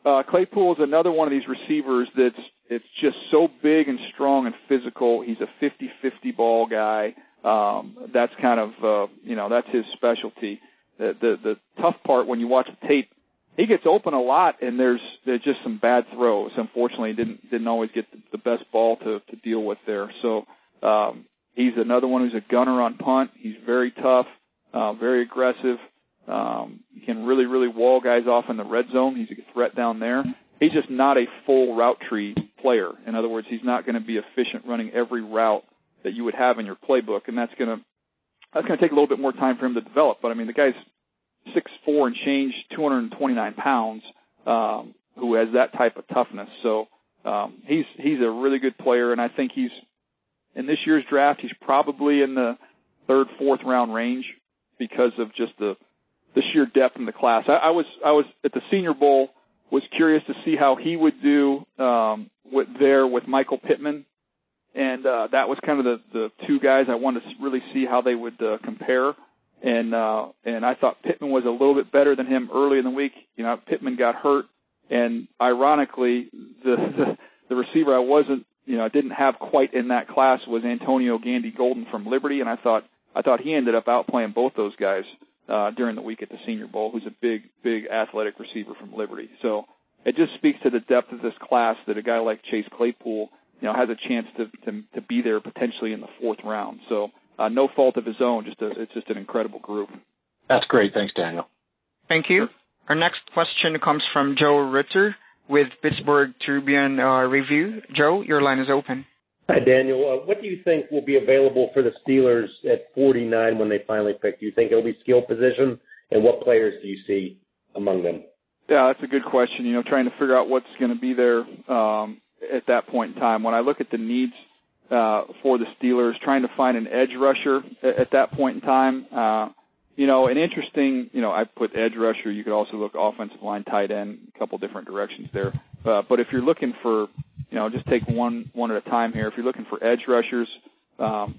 [SPEAKER 2] uh, Claypool is another one of these receivers that's it's just so big and strong and physical. He's a 50-50 ball guy. Um, that's kind of uh, you know that's his specialty. The, the the tough part when you watch the tape, he gets open a lot, and there's there's just some bad throws. Unfortunately, didn't didn't always get the, the best ball to to deal with there. So um, he's another one who's a gunner on punt. He's very tough, uh, very aggressive. Um, he can really really wall guys off in the red zone. He's a threat down there. He's just not a full route tree player. In other words, he's not going to be efficient running every route that you would have in your playbook, and that's going to that's going to take a little bit more time for him to develop. But I mean, the guy's six four and change, 229 pounds, um, who has that type of toughness. So um, he's he's a really good player, and I think he's in this year's draft. He's probably in the third, fourth round range because of just the the sheer depth in the class. I, I was I was at the Senior Bowl was curious to see how he would do um, with there with Michael Pittman, and uh, that was kind of the the two guys I wanted to really see how they would uh, compare. And uh, and I thought Pittman was a little bit better than him early in the week. You know, Pittman got hurt, and ironically, the the, [laughs] the receiver I wasn't you know I didn't have quite in that class was Antonio Gandy Golden from Liberty, and I thought I thought he ended up outplaying both those guys uh, during the week at the Senior Bowl, who's a big, big athletic receiver from Liberty. So it just speaks to the depth of this class that a guy like Chase Claypool, you know, has a chance to to, to be there potentially in the fourth round. So uh, no fault of his own, just a, it's just an incredible group.
[SPEAKER 45] That's great. Thanks, Daniel.
[SPEAKER 3] Thank you. Our next question comes from Joe Rutter with Pittsburgh Tribune uh, Review. Joe, your line is open.
[SPEAKER 46] Hi, Daniel. Uh, what do you think will be available for the Steelers at 49 when they finally pick? Do you think it'll be skill position? And what players do you see among them?
[SPEAKER 2] Yeah, that's a good question. You know, trying to figure out what's going to be there um, at that point in time. When I look at the needs uh, for the Steelers, trying to find an edge rusher at, at that point in time. Uh, you know, an interesting, you know, I put edge rusher. You could also look offensive line, tight end, a couple different directions there. Uh, but if you're looking for you know, just take one one at a time here. If you're looking for edge rushers, um,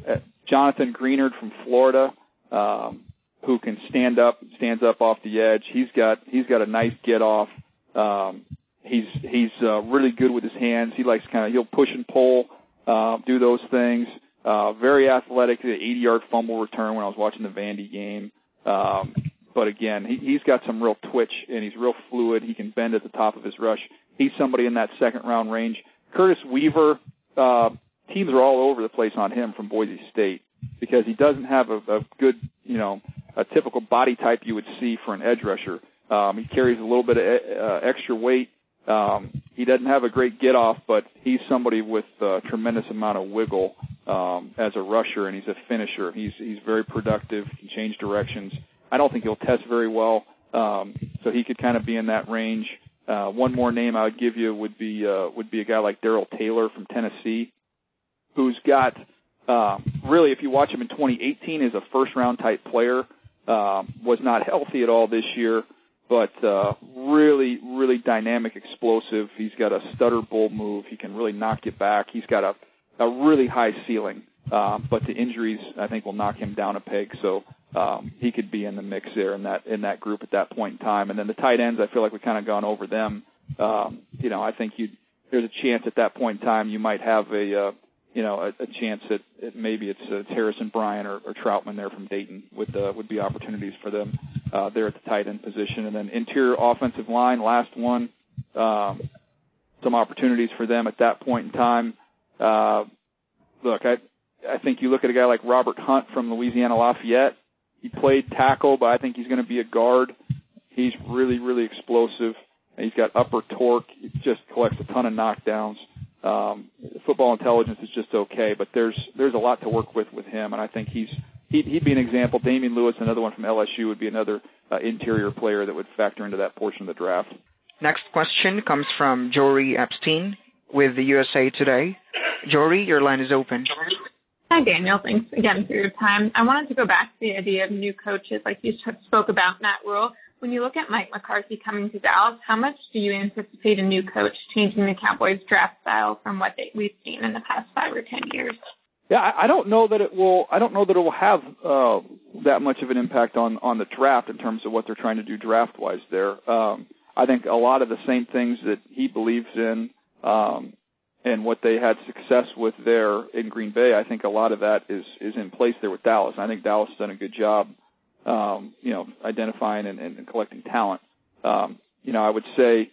[SPEAKER 2] Jonathan Greenard from Florida, um, who can stand up, stands up off the edge. He's got he's got a nice get off. Um, he's he's uh, really good with his hands. He likes kind of he'll push and pull, uh, do those things. Uh, very athletic. The 80 yard fumble return when I was watching the Vandy game. Um, but again, he, he's got some real twitch and he's real fluid. He can bend at the top of his rush. He's somebody in that second round range. Curtis Weaver, uh, teams are all over the place on him from Boise State because he doesn't have a, a good, you know, a typical body type you would see for an edge rusher. Um, he carries a little bit of uh, extra weight. Um, he doesn't have a great get off, but he's somebody with a tremendous amount of wiggle um, as a rusher, and he's a finisher. He's he's very productive. Can change directions. I don't think he'll test very well, um, so he could kind of be in that range. Uh, one more name I would give you would be uh, would be a guy like Darrell Taylor from Tennessee, who's got uh, really, if you watch him in 2018, is a first round type player. Uh, was not healthy at all this year, but uh, really, really dynamic, explosive. He's got a stutter bull move. He can really knock you back. He's got a a really high ceiling, um, but the injuries I think will knock him down a peg. So um, he could be in the mix there in that in that group at that point in time. And then the tight ends, I feel like we've kind of gone over them. Um, you know, I think you there's a chance at that point in time you might have a uh, you know a, a chance that it, maybe it's, uh, it's Harrison Bryant or, or Trautman there from Dayton would uh, would be opportunities for them uh, there at the tight end position. And then interior offensive line, last one, um, some opportunities for them at that point in time. Uh, look, I I think you look at a guy like Robert Hunt from Louisiana Lafayette. He played tackle, but I think he's going to be a guard. He's really, really explosive. He's got upper torque. He just collects a ton of knockdowns. Um, football intelligence is just okay, but there's there's a lot to work with with him, and I think he's he'd, he'd be an example. Damien Lewis, another one from LSU, would be another uh, interior player that would factor into that portion of the draft.
[SPEAKER 3] Next question comes from Jori Epstein with the USA Today. Jori, your line is open.
[SPEAKER 47] Hi, Daniel. Thanks again for your time. I wanted to go back to the idea of new coaches, like you spoke about, Matt Rhule. When you look at Mike McCarthy coming to Dallas, how much do you anticipate a new coach changing the Cowboys draft style from what they, we've seen in the past five or ten years?
[SPEAKER 2] Yeah, I, don't know that it will. I don't know that it will have uh, that much of an impact on on the draft in terms of what they're trying to do draft wise. There, um, I think a lot of the same things that he believes in um, and what they had success with there in Green Bay. I think a lot of that is is in place there with Dallas. I think Dallas has done a good job, um, you know, identifying and, and collecting talent. Um, you know, I would say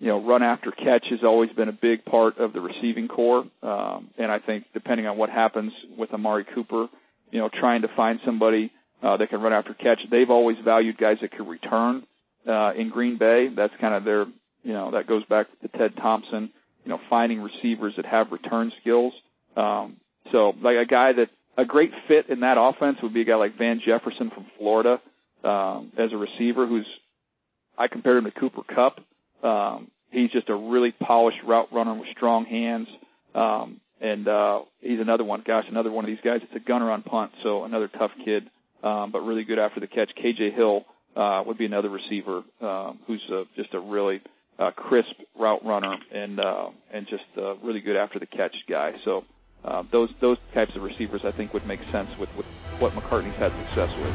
[SPEAKER 2] you know, run after catch has always been a big part of the receiving corps. Um, and I think depending on what happens with Amari Cooper, you know, trying to find somebody uh, that can run after catch, they've always valued guys that can return uh, in Green Bay. That's kind of their, you know, that goes back to Ted Thompson, you know, finding receivers that have return skills. Um, so like a guy that a great fit in that offense would be a guy like Van Jefferson from Florida um, as a receiver who's I compared him to Cooper Kupp um, he's just a really polished route runner with strong hands. Um, and uh, he's another one. Gosh, another one of these guys. It's a gunner on punt, so another tough kid, um, but really good after the catch. KJ Hill uh, would be another receiver um, who's uh, just a really uh, crisp route runner and uh, and just a really good after the catch guy. So uh, those those types of receivers I think would make sense with, with what McCarthy's had success with.